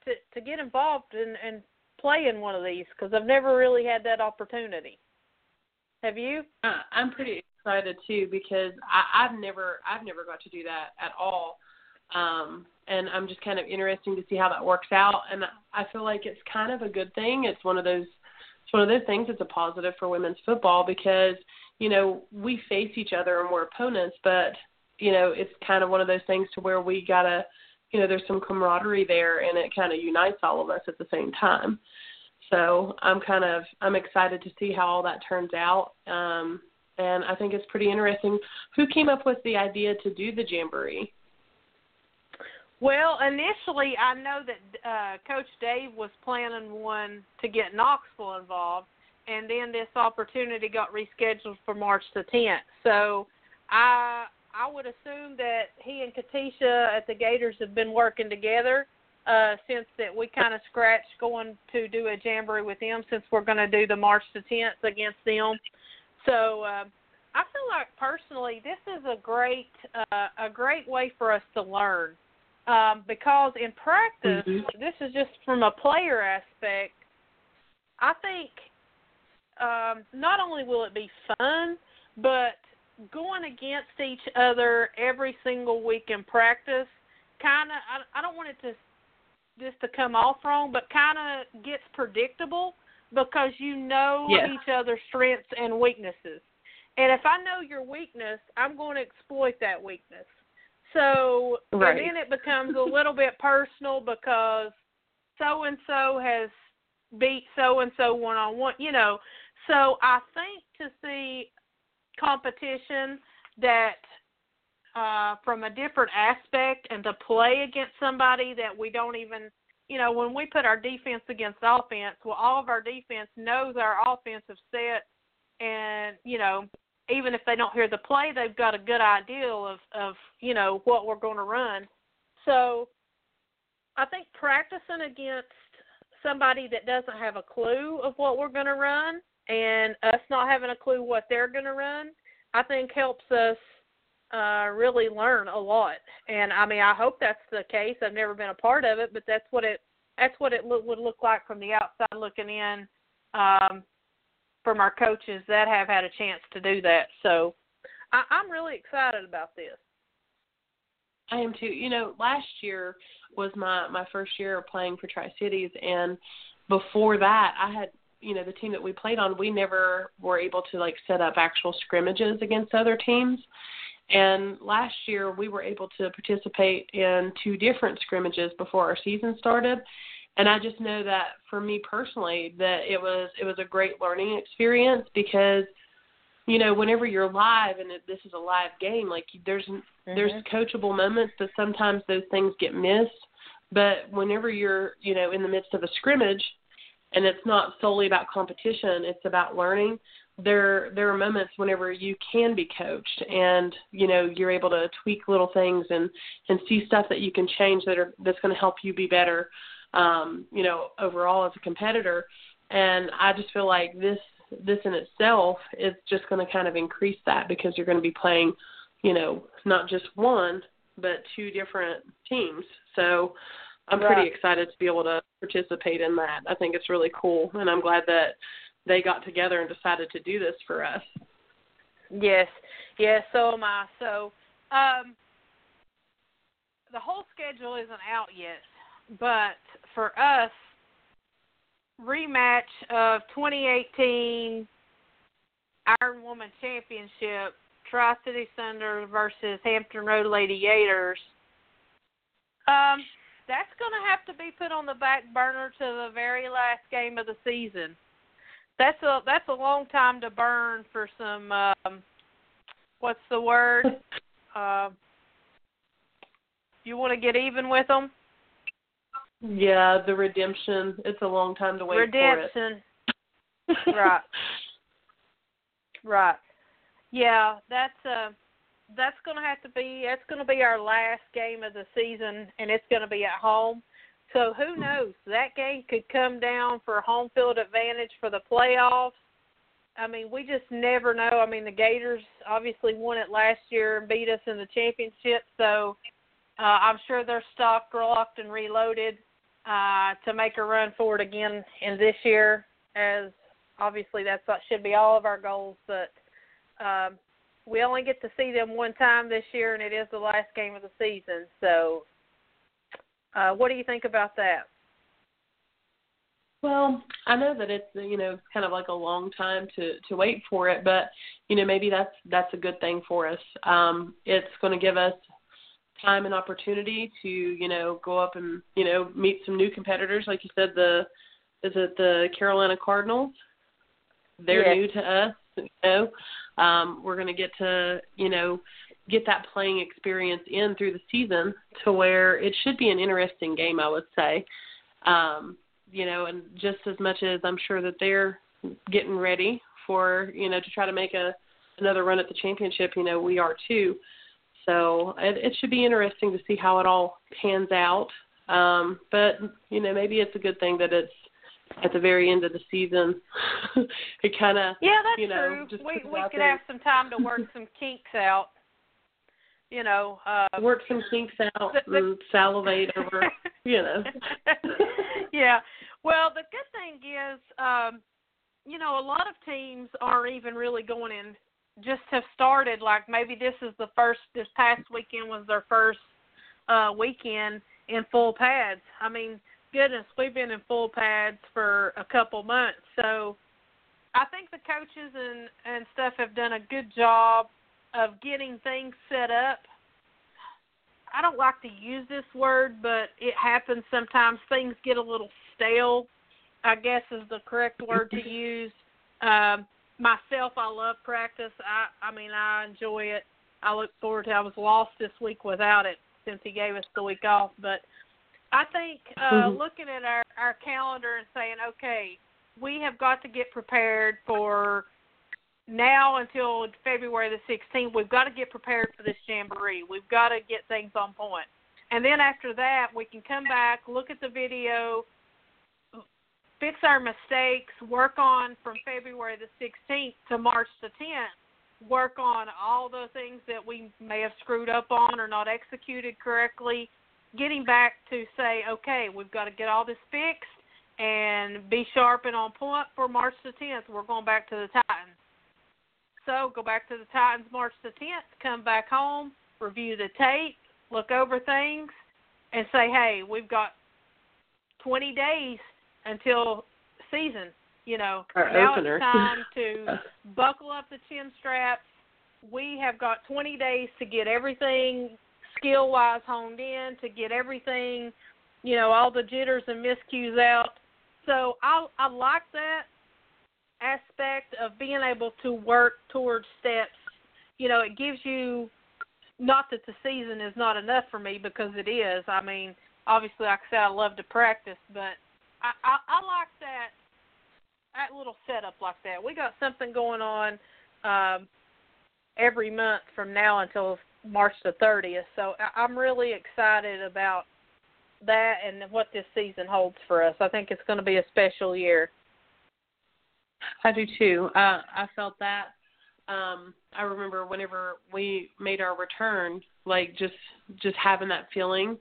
to to get involved and and play in one of these because I've never really had that opportunity. Have you? Uh, I'm pretty excited too because I, I've never I've never got to do that at all, um, and I'm just kind of interesting to see how that works out. And I feel like it's kind of a good thing. It's one of those it's one of those things that's a positive for women's football because you know we face each other and we're opponents, but you know it's kind of one of those things to where we gotta you know there's some camaraderie there and it kind of unites all of us at the same time. So I'm kind of I'm excited to see how all that turns out. Um, and I think it's pretty interesting. Who came up with the idea to do the jamboree? Well, initially, I know that uh, Coach Dave was planning one to get Knoxville involved, and then this opportunity got rescheduled for March the 10th. So I I would assume that he and Katisha at the Gators have been working together uh, since that we kind of scratched going to do a jamboree with them since we're going to do the March the 10th against them. So uh, I feel like personally this is a great uh, a great way for us to learn um, because in practice Mhm. this is just from a player aspect. I think um, not only will it be fun, but going against each other every single week in practice kind of I, I don't want it to just to come off wrong, but kind of gets predictable because you know Yes. each other's strengths and weaknesses. And if I know your weakness, I'm going to exploit that weakness. So Right. and then it becomes a little bit personal because so and so has beat so and so one on one, you know. So I think to see competition that uh from a different aspect and to play against somebody that we don't even you know, when we put our defense against offense, well all of our defense knows our offensive set and, you know, even if they don't hear the play, they've got a good idea of of, you know, what we're going to run. So I think practicing against somebody that doesn't have a clue of what we're going to run and us not having a clue what they're going to run, I think helps us uh really learn a lot. And I mean, I hope that's the case. I've never been a part of it, but that's what it that's what it lo- would look like from the outside looking in um from our coaches that have had a chance to do that. So I, I'm really excited about this. I am too. You know, last year was my my first year playing for Tri Cities, and before that, I had you know the team that we played on. We never were able to like set up actual scrimmages against other teams. And last year we were able to participate in two different scrimmages before our season started. And I just know that for me personally that it was it was a great learning experience because you know whenever you're live and this is a live game like there's mm-hmm. there's coachable moments but sometimes those things get missed but whenever you're you know in the midst of a scrimmage and it's not solely about competition it's about learning. There there are moments whenever you can be coached and you know you're able to tweak little things and and see stuff that you can change that are that's going to help you be better um you know overall as a competitor. And i just feel like this this in itself is just going to kind of increase that because you're going to be playing you know not just one but two different teams. So i'm right. pretty excited to be able to participate in that i think it's really cool and i'm glad that they got together and decided to do this for us. Yes, yes, so am I. So, um, the whole schedule isn't out yet, but for us, rematch of 2018 Iron Woman Championship, Tri City Thunder versus Hampton Road Lady Gators. Um, that's going to have to be put on the back burner to the very last game of the season. That's a that's a long time to burn for some um what's the word? Uh, you want to get even with them yeah the redemption. It's a long time to wait redemption for it. Redemption. right. Right. Yeah that's uh that's going to have to be that's going to be our last game of the season and it's going to be at home so who knows? That game could come down for home field advantage for the playoffs. I mean, we just never know. I mean, the Gators obviously won it last year and beat us in the championship, so uh, I'm sure they're stocked, locked, and reloaded uh, to make a run for it again in this year. As obviously that's what should be all of our goals, but um, we only get to see them one time this year, and it is the last game of the season. So uh, what do you think about that? Well, I know that it's you know kind of like a long time to to wait for it, but you know maybe that's that's a good thing for us. Um, it's going to give us time and opportunity to you know go up and you know meet some new competitors, like you said. The is it the Carolina Cardinals? They're yes. new to us. You know, um, we're going to get to you know get that playing experience in through the season to where it should be an interesting game, I would say. Um, you know, and just as much as I'm sure that they're getting ready for, you know, to try to make a another run at the championship, you know, we are too. So it, it should be interesting to see how it all pans out. Um, but you know, maybe it's a good thing that it's at the very end of the season. it kind of yeah, that's you know, true. Just we we could there. have some time to work some kinks out you know, uh, work some kinks out the, the, and salivate over, you know. yeah. Well, the good thing is, um, you know, a lot of teams aren't even really going in. Just have started like maybe this is the first. This past weekend was their first uh weekend in full pads. I mean, goodness, we've been in full pads for a couple months. So I think the coaches and and stuff have done a good job of getting things set up. I don't like to use this word, but it happens sometimes. Things get a little stale, I guess is the correct word to use. Um, myself, I love practice. I, I mean, I enjoy it. I look forward to. I was lost this week without it since he gave us the week off, but I think uh, mm-hmm. looking at our our calendar and saying, okay, we have got to get prepared for now until February the 16th, we've got to get prepared for this jamboree. We've got to get things on point. And then after that, we can come back, look at the video, fix our mistakes, work on from February the 16th to March the 10th work on all the things that we may have screwed up on or not executed correctly. Getting back to say, okay, we've got to get all this fixed and be sharp and on point for March the 10th. We're going back to the Titans. So go back to the Titans March the 10th, come back home, review the tape, look over things, and say, hey, we've got 20 days until season. You know, Our now opener. it's time to buckle up the chin straps. We have got 20 days to get everything skill wise honed in, to get everything, you know, all the jitters and miscues out. So I I like that aspect of being able to work towards steps. You know, it gives you not that the season is not enough for me because it is. I mean, obviously, like I said, I love to practice, but I I, I like that that little setup like that. We got something going on um, every month from now until March the 30th. So I'm really excited about that and what this season holds for us. I think it's going to be a special year. I do too. Uh, I felt that. Um, I remember whenever we made our return, like just just having that feeling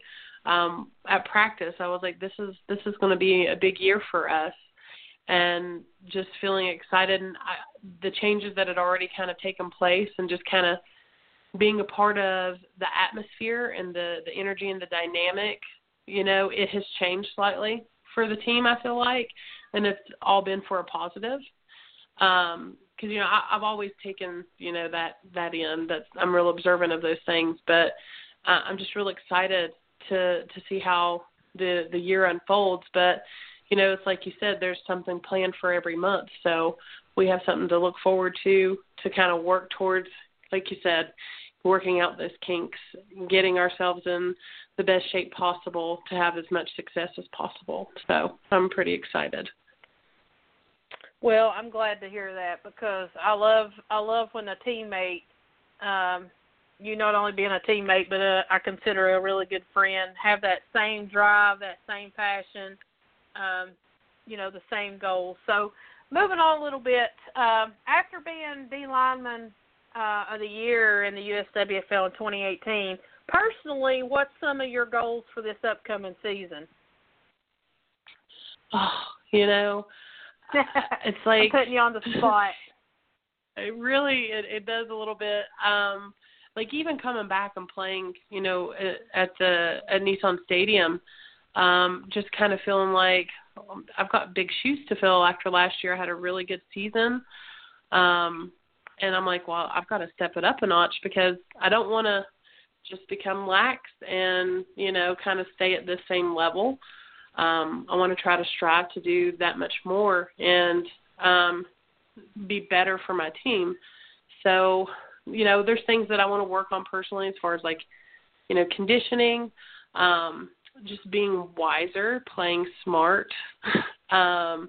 um, at practice. I was like, this is this is going to be a big year for us, and just feeling excited and I, the changes that had already kind of taken place, and just kind of being a part of the atmosphere and the the energy and the dynamic. You know, it has changed slightly for the team. I feel like, and it's all been for a positive um because you know I, I've always taken you know that that in that I'm real observant of those things, but uh, I'm just real excited to to see how the the year unfolds. But you know, it's like you said, there's something planned for every month, so we have something to look forward to to kind of work towards. Like you said, working out those kinks, getting ourselves in the best shape possible to have as much success as possible. So I'm pretty excited. Well, I'm glad to hear that because I love I love when a teammate, um, you not only being a teammate, but uh, I consider a really good friend, have that same drive, that same passion, um, you know, the same goals. So, moving on a little bit, um, after being D lineman uh, of the year in the USWFL in 2018, personally, what's some of your goals for this upcoming season? Oh, you know, it's like putting you on the spot. it really it, it does a little bit. Um, like even coming back and playing, you know, at the at Nissan Stadium, um, just kind of feeling like um, I've got big shoes to fill. After last year, I had a really good season, um, and I'm like, well, I've got to step it up a notch because I don't want to just become lax and you know kind of stay at the same level. Um, I want to try to strive to do that much more and um, be better for my team. So, you know, there's things that I want to work on personally as far as like, you know, conditioning, um, just being wiser, playing smart. um,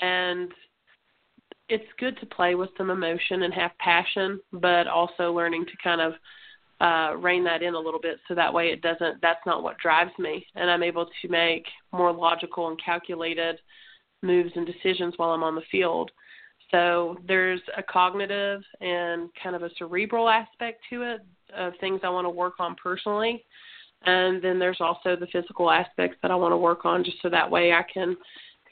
and it's good to play with some emotion and have passion, but also learning to kind of uh, rein that in a little bit so that way it doesn't that's not what drives me and I'm able to make more logical and calculated moves and decisions while I'm on the field. So there's a cognitive and kind of a cerebral aspect to it of things I want to work on personally. And then there's also the physical aspects that I want to work on just so that way I can,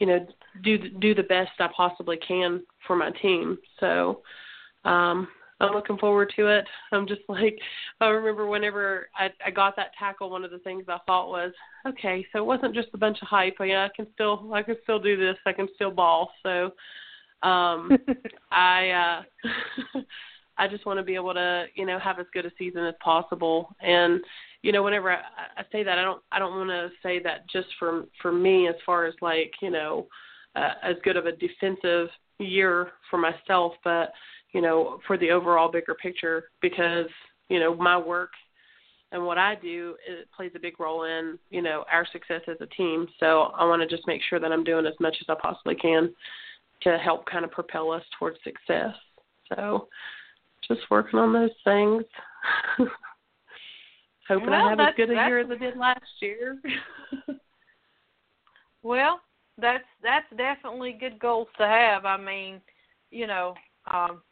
you know, do do the best I possibly can for my team. So um I'm looking forward to it. I'm just like I remember whenever I I got that tackle, one of the things I thought was, okay, so it wasn't just a bunch of hype. Yeah, I can still I can still do this. I can still ball. So um I uh I just want to be able to, you know, have as good a season as possible. And you know, whenever I, I say that, I don't I don't want to say that just for for me as far as like, you know, uh, as good of a defensive year for myself, but you know, for the overall bigger picture because, you know, my work and what I do it plays a big role in, you know, our success as a team. So I want to just make sure that I'm doing as much as I possibly can to help kind of propel us towards success. So just working on those things. Hoping well, I have as good a year as I did last year. well, that's that's definitely good goals to have. I mean, you know, um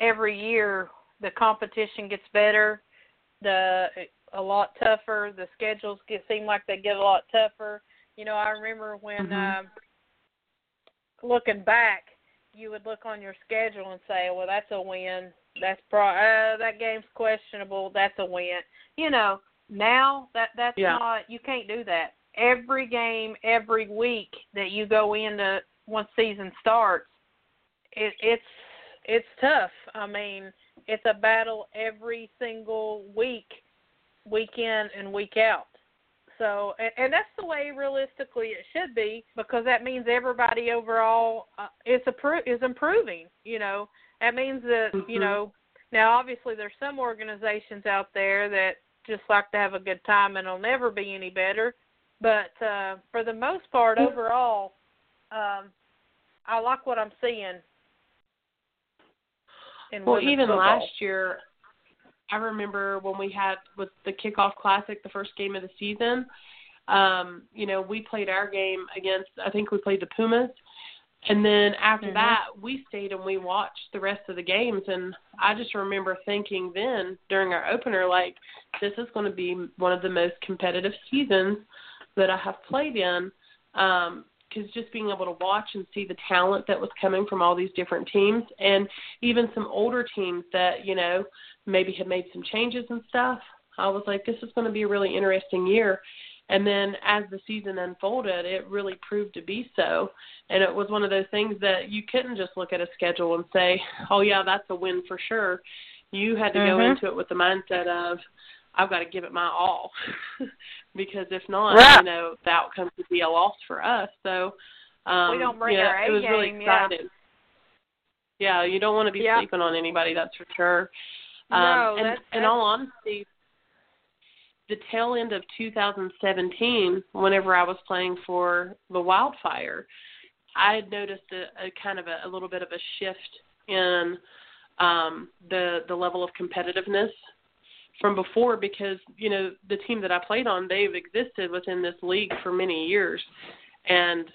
every year the competition gets better, the a lot tougher. The schedules get seem like they get a lot tougher. You know, I remember when Mhm. um looking back, you would look on your schedule and say, "Well, that's a win. That's pro uh, that game's questionable. That's a win." You know, now that that's Yeah. not you can't do that. Every game, every week that you go into once season starts, it, it's it's tough. I mean, it's a battle every single week, week in and week out. So, and, and that's the way realistically it should be because that means everybody overall uh, is appro- is improving. You know, that means that you Mhm. know. Now, obviously, there's some organizations out there that just like to have a good time and it'll never be any better. But uh, for the most part, overall, um, I like what I'm seeing. In Well, even football. last year, I remember when we had with the kickoff classic, the first game of the season. Um, you know, we played our game against. I think we played the Pumas, and then after Mhm. that, we stayed and we watched the rest of the games. And I just remember thinking then during our opener, like, this is going to be one of the most competitive seasons that I have played in. Um, because just being able to watch and see the talent that was coming from all these different teams and even some older teams that you know maybe had made some changes and stuff i was like this is going to be a really interesting year and then as the season unfolded it really proved to be so and it was one of those things that you couldn't just look at a schedule and say oh yeah that's a win for sure you had to go Mhm. into it with the mindset of I've got to give it my all because if not, Right. you know, the outcome could be a loss for us. So um We don't bring yeah, our it was really A-game, yeah. exciting. Yeah, you don't want to be Yep. sleeping on anybody, that's for sure. No, Um and that's- in all honesty, the tail end of 2017, whenever I was playing for the Wildfire, I had noticed a, a kind of a, a little bit of a shift in um, the the level of competitiveness from before because you know the team that I played on they've existed within this league for many years. And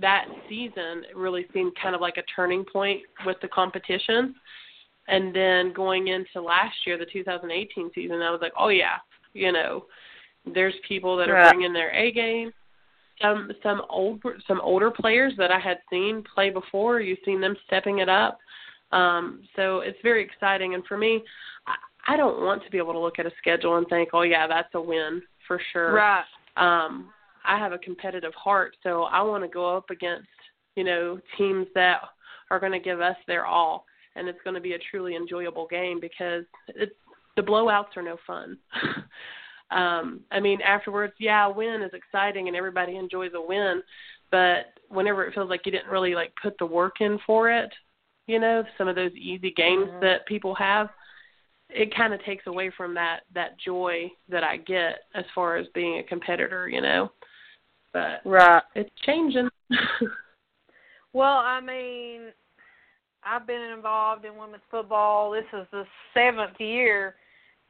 that season really seemed kind of like a turning point with the competition. And then going into last year the 2018 season I was like oh yeah you know there's people that are Right. bringing their A game. Some some old some older players that I had seen play before you've seen them stepping it up. Um so it's very exciting. And for me I, don't want to be able to look at a schedule and think oh yeah that's a win for sure Right. um I have a competitive heart, so I want to go up against, you know, teams that are going to give us their all and it's going to be a truly enjoyable game because it's the blowouts are no fun. um I mean afterwards, yeah, a win is exciting and everybody enjoys a win, but whenever it feels like you didn't really like put the work in for it, you know, some of those easy games Mhm. that people have, it kind of takes away from that that joy that I get as far as being a competitor, you know. But Right. it's changing. Well, I mean, I've been involved in women's football. This is the seventh year,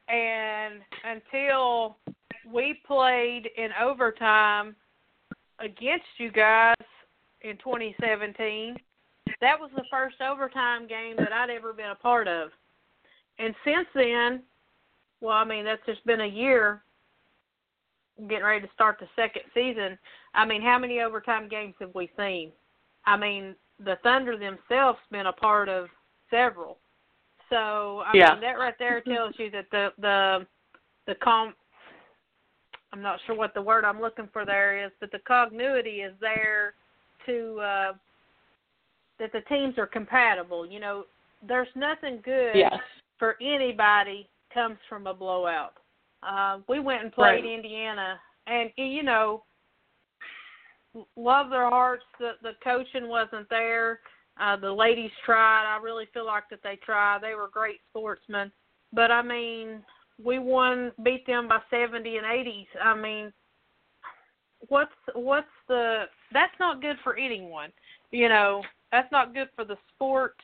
and until we played in overtime against you guys in 2017, that was the first overtime game that I'd ever been a part of. And since then, well, I mean, that's just been a year getting ready to start the second season. I mean, how many overtime games have we seen? I mean, the Thunder themselves been a part of several. So I Yeah. mean, that right there tells you that the the the com. I'm not sure what the word I'm looking for there is, but the cognuity is there to uh, that the teams are compatible. You know, there's nothing good yes. For anybody comes from a blowout. Uh, we went and played Right. Indiana, and you know, love their hearts. The the coaching wasn't there. Uh, the ladies tried. I really feel like that they tried. They were great sportsmen, but I mean, we won, beat them by seventy and eighties. I mean, what's what's the? That's not good for anyone. You know, that's not good for the sport.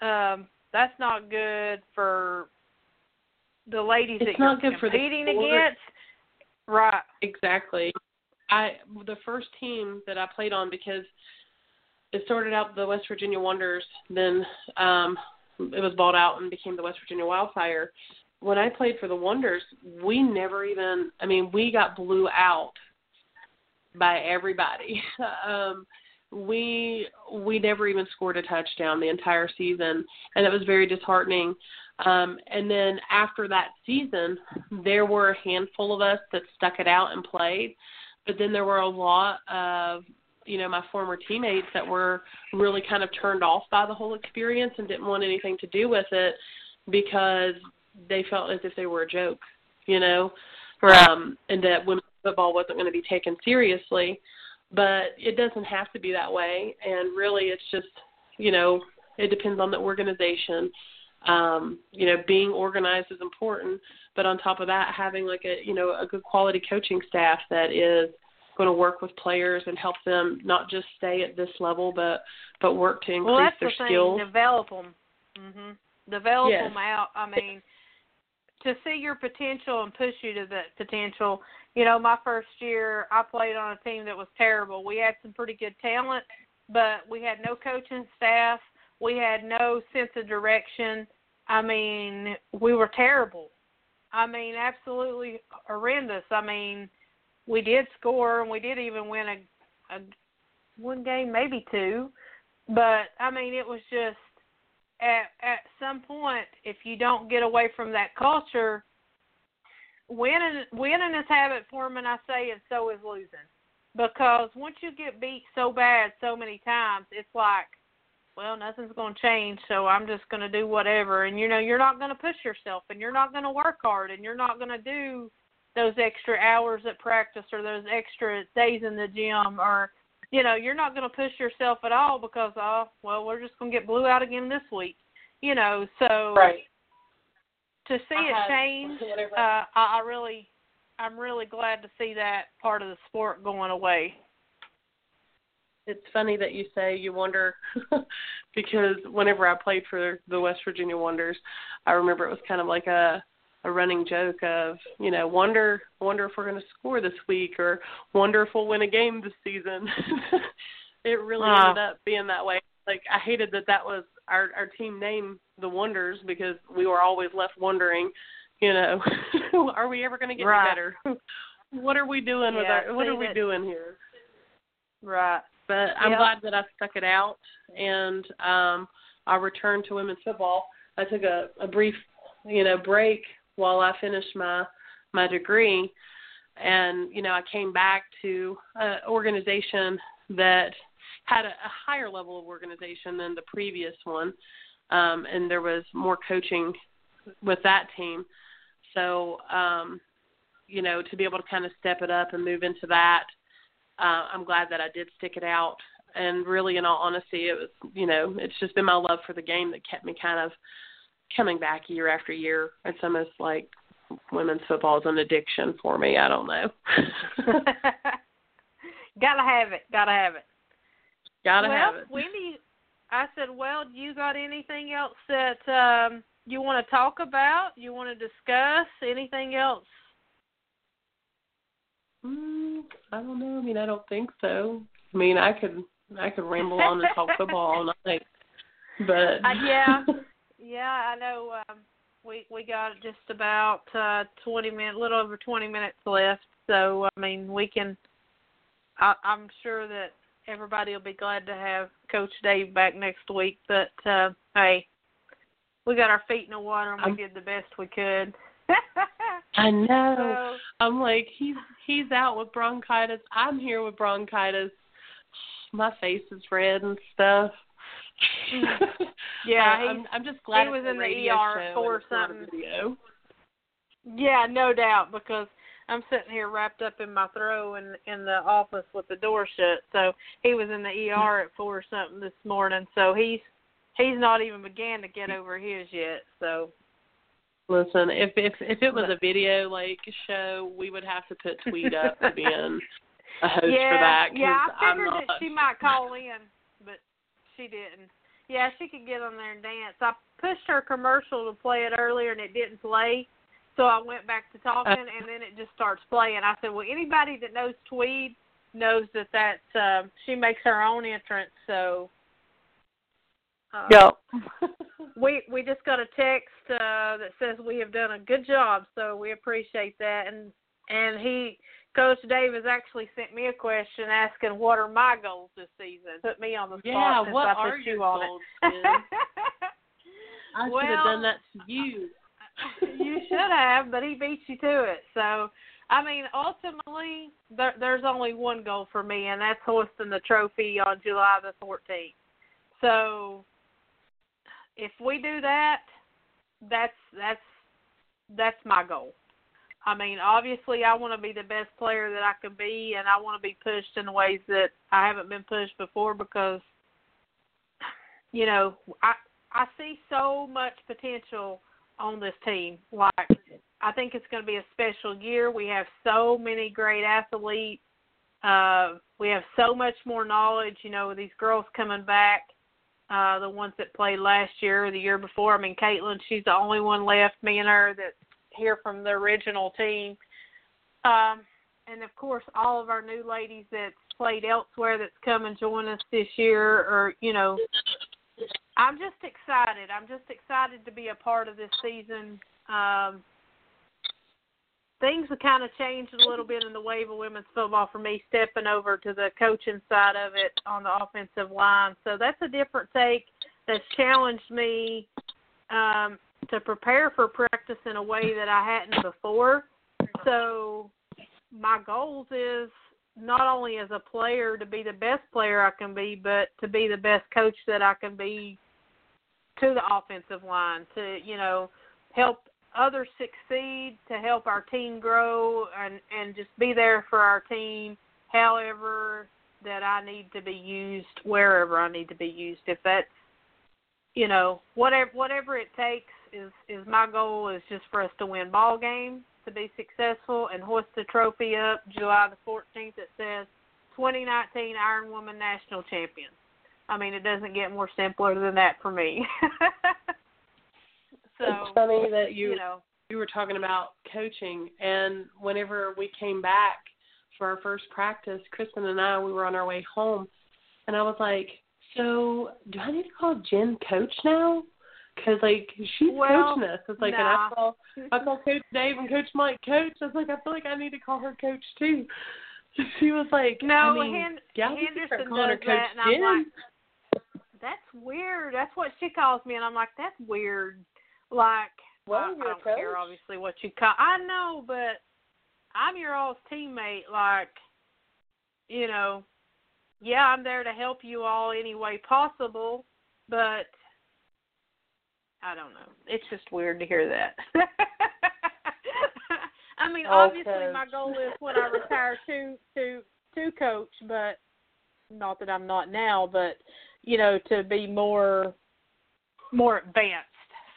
Um, that's not good for the ladies It's that not you're good for the competing against. Right. Exactly. I the first team that I played on because it started out the West Virginia Wonders, then um it was bought out and became the West Virginia Wildfire. When I played for the Wonders, we never even I mean, we got blew out by everybody. um we we never even scored a touchdown the entire season and it was very disheartening. Um and then after that season there were a handful of us that stuck it out and played but then there were a lot of you know my former teammates that were really kind of turned off by the whole experience and didn't want anything to do with it because they felt as if they were a joke you know um and that women's football wasn't going to be taken seriously but it doesn't have to be that way. And really it's just you know it depends on the organization. Um you know being organized is important but on top of that having like a you know a good quality coaching staff that is going to work with players and help them not just stay at this level but but work to increase well, that's their the thing, skills. develop them mhm develop yes. them out. I mean to see your potential and push you to that potential you know, my first year I played on a team that was terrible. We had some pretty good talent, but we had no coaching staff. We had no sense of direction. I mean, we were terrible. I mean, absolutely horrendous. I mean, we did score and we did even win a, a one game, maybe two. But I mean, it was just at at some point if you don't get away from that culture, winning winning is habit forming, I say, and so is losing. Because once you get beat so bad so many times, it's like, well, nothing's going to change, so I'm just going to do whatever. And you know, you're not going to push yourself, and you're not going to work hard, and you're not going to do those extra hours at practice or those extra days in the gym, or you know, you're not going to push yourself at all because, oh, well, we're just going to get blew out again this week. You know, so right to see I it have, change, uh, I, I really, I'm really glad to see that part of the sport going away. It's funny that you say you wonder because whenever I played for the West Virginia Wonders, I remember it was kind of like a a running joke of you know wonder wonder if we're going to score this week or wonder if we'll win a game this season. it really uh, ended up being that way. Like I hated that that was our our team name the Wonders because we were always left wondering, you know, are we ever going to get right. better? what are we doing yeah, with our what are we it. doing here? Right. But I'm yep. glad that I stuck it out and um I returned to women's football. I took a, a brief, you know, break while I finished my my degree and you know I came back to an organization that had a, a higher level of organization than the previous one um, and there was more coaching with that team. So, um, you know, to be able to kind of step it up and move into that, uh, I'm glad that I did stick it out. And really, in all honesty, it was, you know, it's just been my love for the game that kept me kind of coming back year after year. It's almost like women's football is an addiction for me. I don't know. Gotta have it. Gotta have it. Gotta well, have it. Wendy, I said, well, you got anything else that um, you want to talk about? You want to discuss anything else? Mm, I don't know. I mean, I don't think so. I mean, I could I could ramble on and talk football all night, but uh, yeah, yeah, I know. Um, we we got just about uh, twenty minutes, a little over twenty minutes left. So I mean, we can. I, I'm sure that everybody will be glad to have Coach Dave back next week. But uh, hey, we got our feet in the water and we I'm, did the best we could. I know. So, I'm like he's he's out with bronchitis. I'm here with bronchitis. My face is red and stuff. yeah, uh, I'm, I'm just glad he was in the ER for something. Yeah, no doubt because I'm sitting here wrapped up in my throw in in the office with the door shut. So he was in the ER at four something this morning. So he's he's not even began to get over his yet. So listen, if if if it was a video like show, we would have to put Tweed up to be in a host yeah, for that. Yeah, I figured not... that she might call in, she didn't. Yeah, she could get on there and dance. I pushed her commercial to play it earlier and it didn't play. So I went back to talking, and then it just starts playing. I said, "Well, anybody that knows Tweed knows that that's uh, she makes her own entrance." So, uh, yeah. we we just got a text uh, that says we have done a good job, so we appreciate that. And and he, Coach Dave, has actually sent me a question asking what are my goals this season. Put me on the spot Yeah, since what I put your you on goals, it. I should have done that to you. you should have, but he beat you to it. So, I mean, ultimately, there, there's only one goal for me, and that's hoisting the trophy on July the 14th. So, if we do that, that's that's that's my goal. I mean, obviously, I want to be the best player that I can be, and I want to be pushed in ways that I haven't been pushed before because, you know, I I see so much potential on this team. Like, I think it's going to be a special year. We have so many great athletes. Uh, we have so much more knowledge. You know, these girls coming back, uh, the ones that played last year or the year before. I mean, Caitlin, she's the only one left. Me and her that's here from the original team. Um, and of course, all of our new ladies that's played elsewhere that's come and join us this year, or you know, I'm just excited. I'm just excited to be a part of this season. Um, things have kind of changed a little bit in the wave of women's football for me, stepping over to the coaching side of it on the offensive line. So that's a different take that's challenged me um, to prepare for practice in a way that I hadn't before. So my goals is not only as a player to be the best player I can be, but to be the best coach that I can be to the offensive line, to you know help others succeed, to help our team grow, and and just be there for our team. However, that I need to be used wherever I need to be used. If that's you know whatever whatever it takes is is my goal is just for us to win ball games, to be successful, and hoist the trophy up July the 14th. It says 2019 Iron Woman National Champion. I mean, it doesn't get more simpler than that for me. so it's funny that you you know you were talking about coaching, and whenever we came back for our first practice, Kristen and I, we were on our way home, and I was like, "So, do I need to call Jen coach now?" Because like she's Well, coaching us. It's like, and I nah. call I call Coach Dave and Coach Mike coach. I was like, I feel like I need to call her coach too. She was like, No, I mean, Hen- yeah, we can start Henderson does Coach that, and I'm Jen. like, that's weird. That's what she calls me, and I'm like, that's weird. Like, Well, I, I don't care, obviously, what you call. I know, but I'm your all's teammate. Like, you know, yeah, I'm there to help you all any way possible, but I don't know. It's just weird to hear that. I mean, obviously, Okay. my goal is when I retire to to to coach, but not that I'm not now, but you know, to be more more advanced.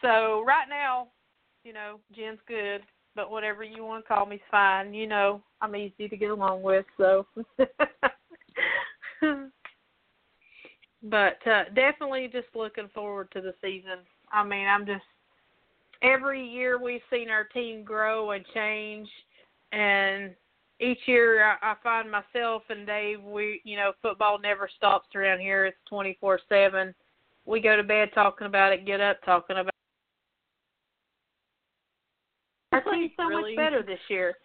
So right now, you know, Jen's good, but whatever you want to call me's fine. You know, I'm easy to get along with, so. but uh, definitely just looking forward to the season. I mean, I'm just every year we've seen our team grow and change, and each year I, I find myself and Dave. We, you know, football never stops around here. It's twenty four seven. We go to bed talking about it, get up talking about. It. Our team's so Really? much better this year.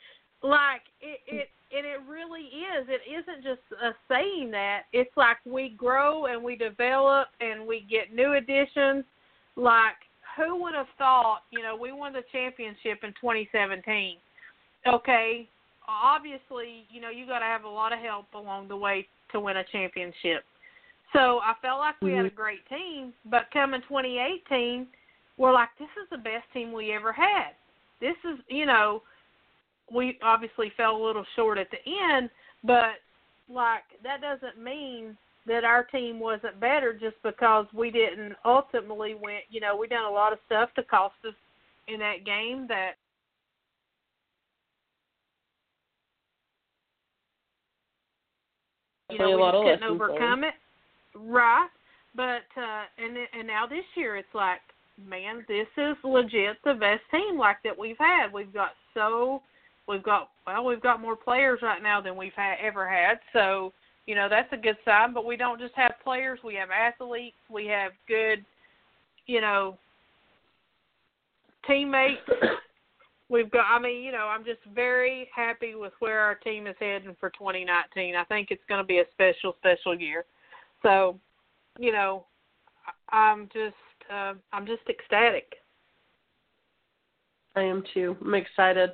Like it, it, and it really is. It isn't just us saying that. It's like we grow and we develop and we get new additions. Like who would have thought? You know, we won the championship in 2017. Okay, obviously, you know, you got to have a lot of help along the way to win a championship. So I felt like we had a mm-hmm. great team, but coming 2018, we're like, this is the best team we ever had. This is, you know, we obviously fell a little short at the end, but like that doesn't mean that our team wasn't better just because we didn't ultimately win. You know, we done a lot of stuff to cost us in that game that you know, we just couldn't overcome it. Right. But uh and and now this year it's like, man, this is legit the best team like that we've had. We've got so we've got well, we've got more players right now than we've had ever had. So, you know, that's a good sign, but we don't just have players, we have athletes, we have good you know, teammates. We've got. I mean, you know, I'm just very happy with where our team is heading for 2019. I think it's going to be a special, special year. So, you know, I'm just, uh, I'm just ecstatic. I am too. I'm excited.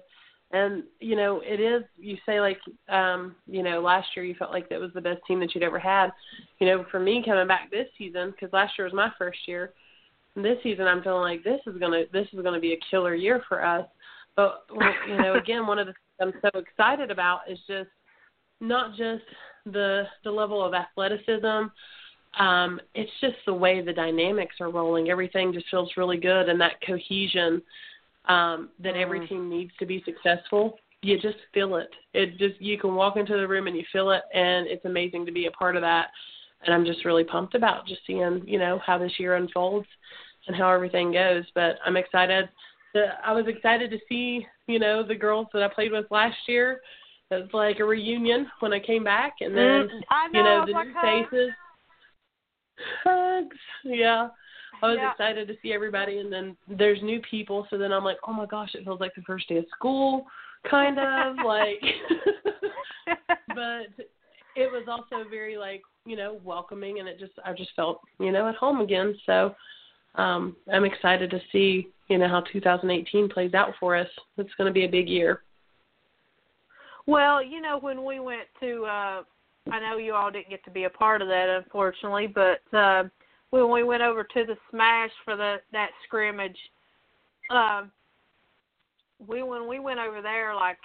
And you know, it is. You say like, um, you know, last year you felt like that was the best team that you'd ever had. You know, for me coming back this season, because last year was my first year. This season, I'm feeling like this is gonna this is gonna be a killer year for us. But you know, again, one of the things I'm so excited about is just not just the the level of athleticism. Um, it's just the way the dynamics are rolling. Everything just feels really good, and that cohesion um, that mm. every team needs to be successful. You just feel it. It just you can walk into the room and you feel it, and it's amazing to be a part of that. And I'm just really pumped about just seeing you know how this year unfolds and how everything goes. But I'm excited. To, I was excited to see you know the girls that I played with last year. It was like a reunion when I came back, and then mm, know, you know the new hugs. faces. Hugs, yeah. I was Yeah. excited to see everybody, and then there's new people. So then I'm like, oh my gosh, it feels like the first day of school, kind of like. but it was also very like you know welcoming, and it just I just felt you know at home again. So um I'm excited to see you know how 2018 plays out for us. It's going to be a big year. Well, you know, when we went to, uh I know you all didn't get to be a part of that, unfortunately, but uh, when we went over to the Smash for the that scrimmage, um, we when we went over there, like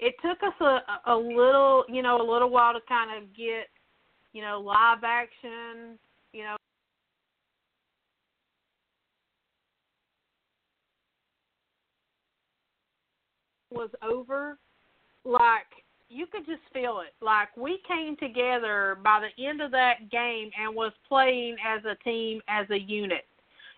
it took us a a little, you know, a little while to kind of get, you know, live action, you know. was over like you could just feel it. Like we came together by the end of that game and was playing as a team, as a unit.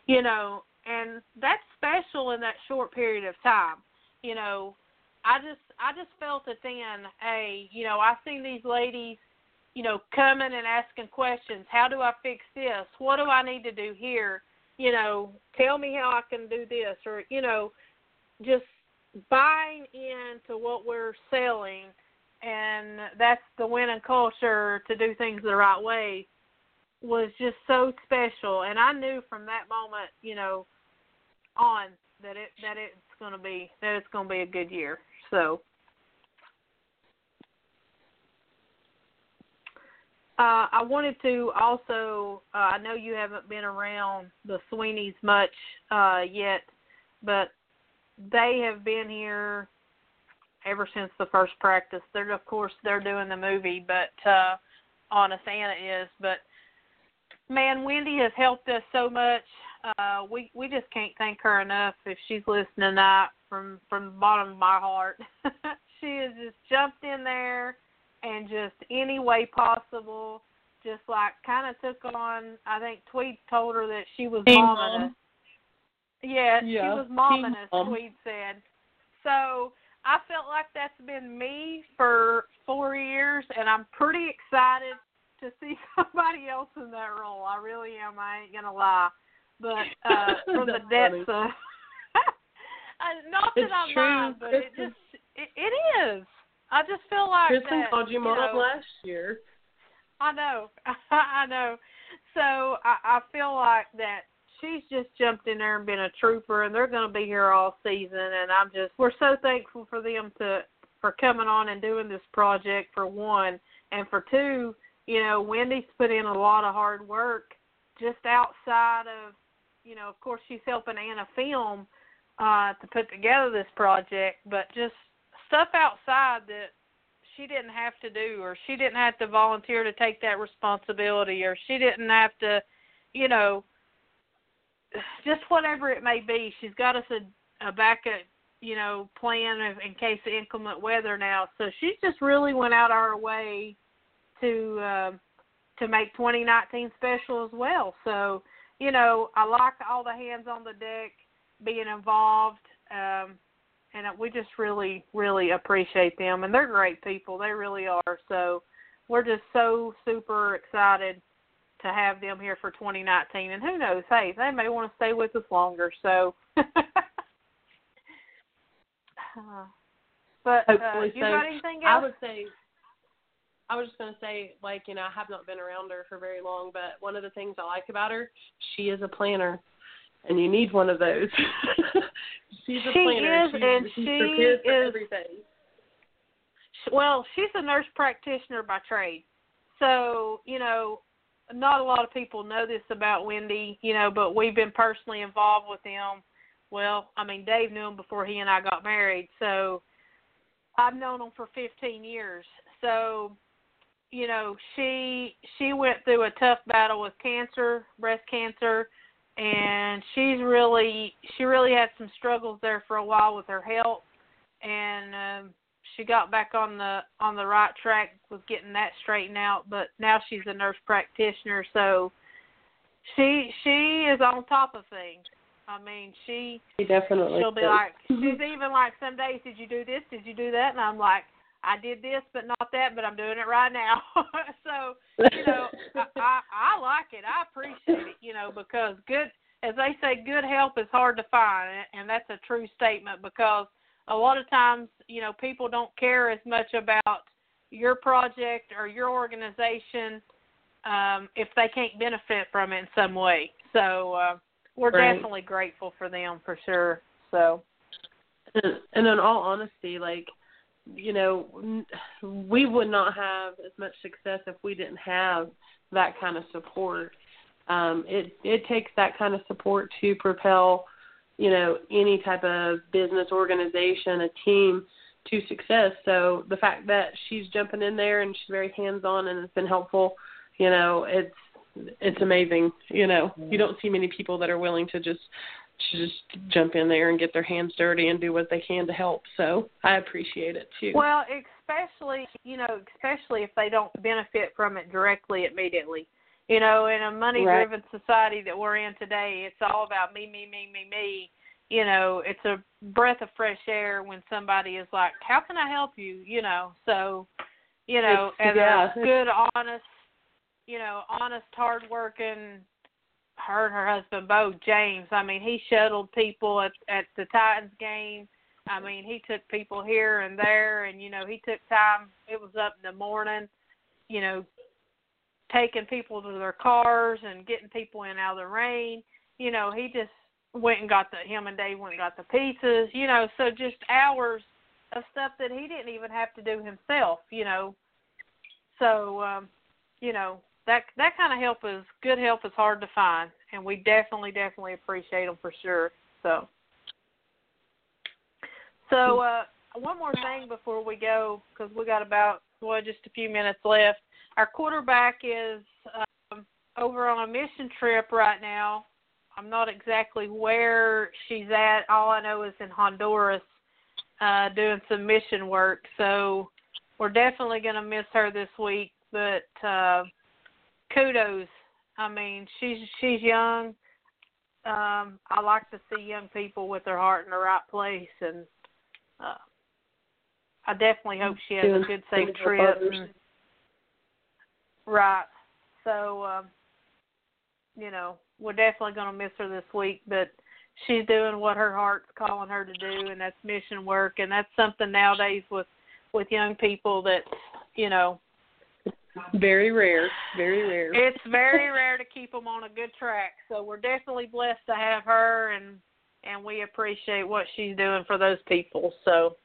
You know, and that's special in that short period of time. You know, I just I just felt it then, hey, you know, I seen these ladies, you know, coming and asking questions. How do I fix this? What do I need to do here? You know, tell me how I can do this or, you know, just buying into what we're selling and that's the winning culture to do things the right way was just so special and I knew from that moment, you know, on that it that it's to be that it's to be a good year. So Uh, I wanted to also. Uh, I know you haven't been around the Sweeneys much uh, yet, but they have been here ever since the first practice. They're of course they're doing the movie, but uh on a Santa is, but man, Wendy has helped us so much. Uh we we just can't thank her enough if she's listening tonight from from the bottom of my heart. she has just jumped in there and just any way possible just like kind of took on I think Tweed told her that she was Team momming mom. us. Yeah, she was momming team us, mom. Tweed said. So I felt like that's been me for four years, and I'm pretty excited to see somebody else in that role. I really am. I ain't gonna lie, but uh, from the depths funny. of not that It's I'm true. lying, but it just it, it is. I just feel like Kristen that, called you mom last year. I know, I know. So I, I feel like that she's just jumped in there and been a trooper, and they're going to be here all season. And I'm just we're so thankful for them to for coming on and doing this project for one, and for two, you know, Wendy's put in a lot of hard work just outside of, you know, of course she's helping Anna film uh to put together this project, but just stuff outside that she didn't have to do or she didn't have to volunteer to take that responsibility or she didn't have to you know just whatever it may be she's got us a, a backup you know plan if, in case of inclement weather now. So she just really went out our way to um to make 2019 special as well. So you know i like all the hands on the deck being involved um and we just really really appreciate them. And they're great people. They really are. So we're just so super excited to have them here for 2019. And who knows? Hey, they may want to stay with us longer. So. Uh, but Hopefully uh, you so. got anything else? I would say I was just going to say, like, you know, I have not been around her for very long, but one of the things I like about her, she is a planner, and you need one of those. she's a She planner. is, and she for is- everything. Well, she's a nurse practitioner by trade. So, you know, not a lot of people know this about Wendy, you know, but we've been personally involved with him. Well, I mean, Dave knew him before he and I got married. So I've known him for 15 years. So, you know, she she went through a tough battle with cancer, breast cancer, and she's really she really had some struggles there for a while with her health and um she got back on the on the right track with getting that straightened out but now she's a nurse practitioner so she she is on top of things i mean she She definitely. she'll be is. like she's even like some days did you do this did you do that and i'm like i did this but not that but i'm doing it right now so you know I, I i like it i appreciate it you know because good as they say good help is hard to find and that's a true statement because a lot of times you know people don't care as much about your project or your organization um if they can't benefit from it in some way so uh we're Right. definitely grateful for them for sure so and, and in all honesty, like you know, we would not have as much success if we didn't have that kind of support. Um, it it takes that kind of support to propel, you know, any type of business organization, a team to success. So the fact that she's jumping in there and she's very hands on and it's been helpful, you know, it's it's amazing. You know, you don't see many people that are willing to just to just jump in there and get their hands dirty and do what they can to help. So I appreciate it too. Well, especially you know, especially if they don't benefit from it directly immediately. You know, in a money driven society that we're in today, it's all about me, me, me, me, me. You know, it's a breath of fresh air when somebody is like, How can I help you? You know, so you know, It's- and yeah. a good, honest you know, honest, hard working her and her husband Bo James. I mean, he shuttled people at at the Titans game. I mean, he took people here and there, and you know, he took time. It was up in the morning, you know, taking people to their cars and getting people in out of the rain. You know, he just went and got the him and Dave went and got the pizzas. You know, so just hours of stuff that he didn't even have to do himself. You know, so um, you know that that kind of help is good help is hard to find, and we definitely definitely appreciate them for sure. So. So uh, one more thing before we go, because we got about well just a few minutes left. Our quarterback is um, over on a mission trip right now. I'm not exactly where she's at. All I know is in Honduras, uh, doing some mission work. So we're definitely going to miss her this week. But uh, kudos. I mean, she's she's young. Um, I like to see young people with their heart in the right place, and uh, I definitely hope she has a good, safe trip. And, right. So, um, you know, we're definitely going to miss her this week, but she's doing what her heart's calling her to do, and that's mission work, and that's something nowadays with with young people that, you know, Very rare. Very rare. it's very rare to keep them on a good track. So we're definitely blessed to have her, and and we appreciate what she's doing for those people. So,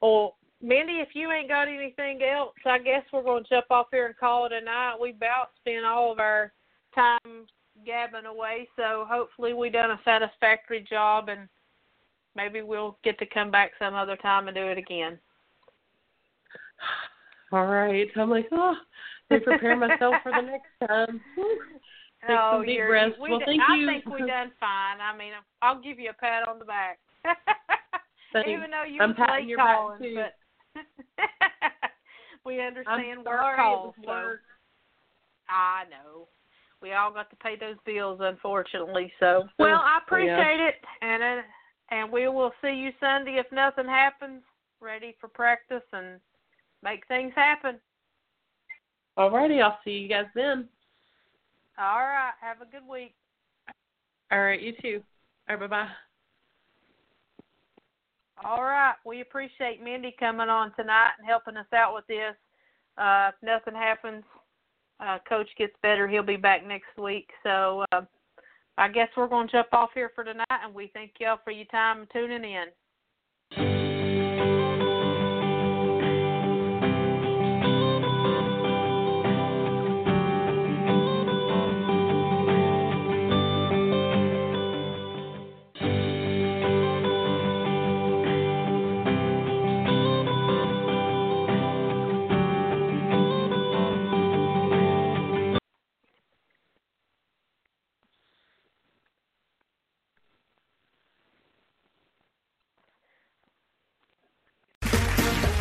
well, Mindy, if you ain't got anything else, I guess we're going to jump off here and call it a night. We about spent all of our time gabbing away, so hopefully we done a satisfactory job, and maybe we'll get to come back some other time and do it again. All right. I'm like, oh, I prepare myself for the next time. Take oh, some deep breaths. We Well, d- thank I you. think we done fine. I mean, I'll give you a pat on the back. Even though you I'm was late calling, but we understand I'm work sorry, calls. it work. I know. We all got to pay those bills, unfortunately. So, well, I appreciate it, and uh, and we will see you Sunday if nothing happens. Ready for practice and make things happen. All righty. I'll see you guys then. All right. Have a good week. All right, you too. All right, bye bye. All right. We appreciate Mindy coming on tonight and helping us out with this. Uh, if nothing happens, uh, Coach gets better, he'll be back next week. So uh, I guess we're going to jump off here for tonight, and we thank y'all for your time tuning in.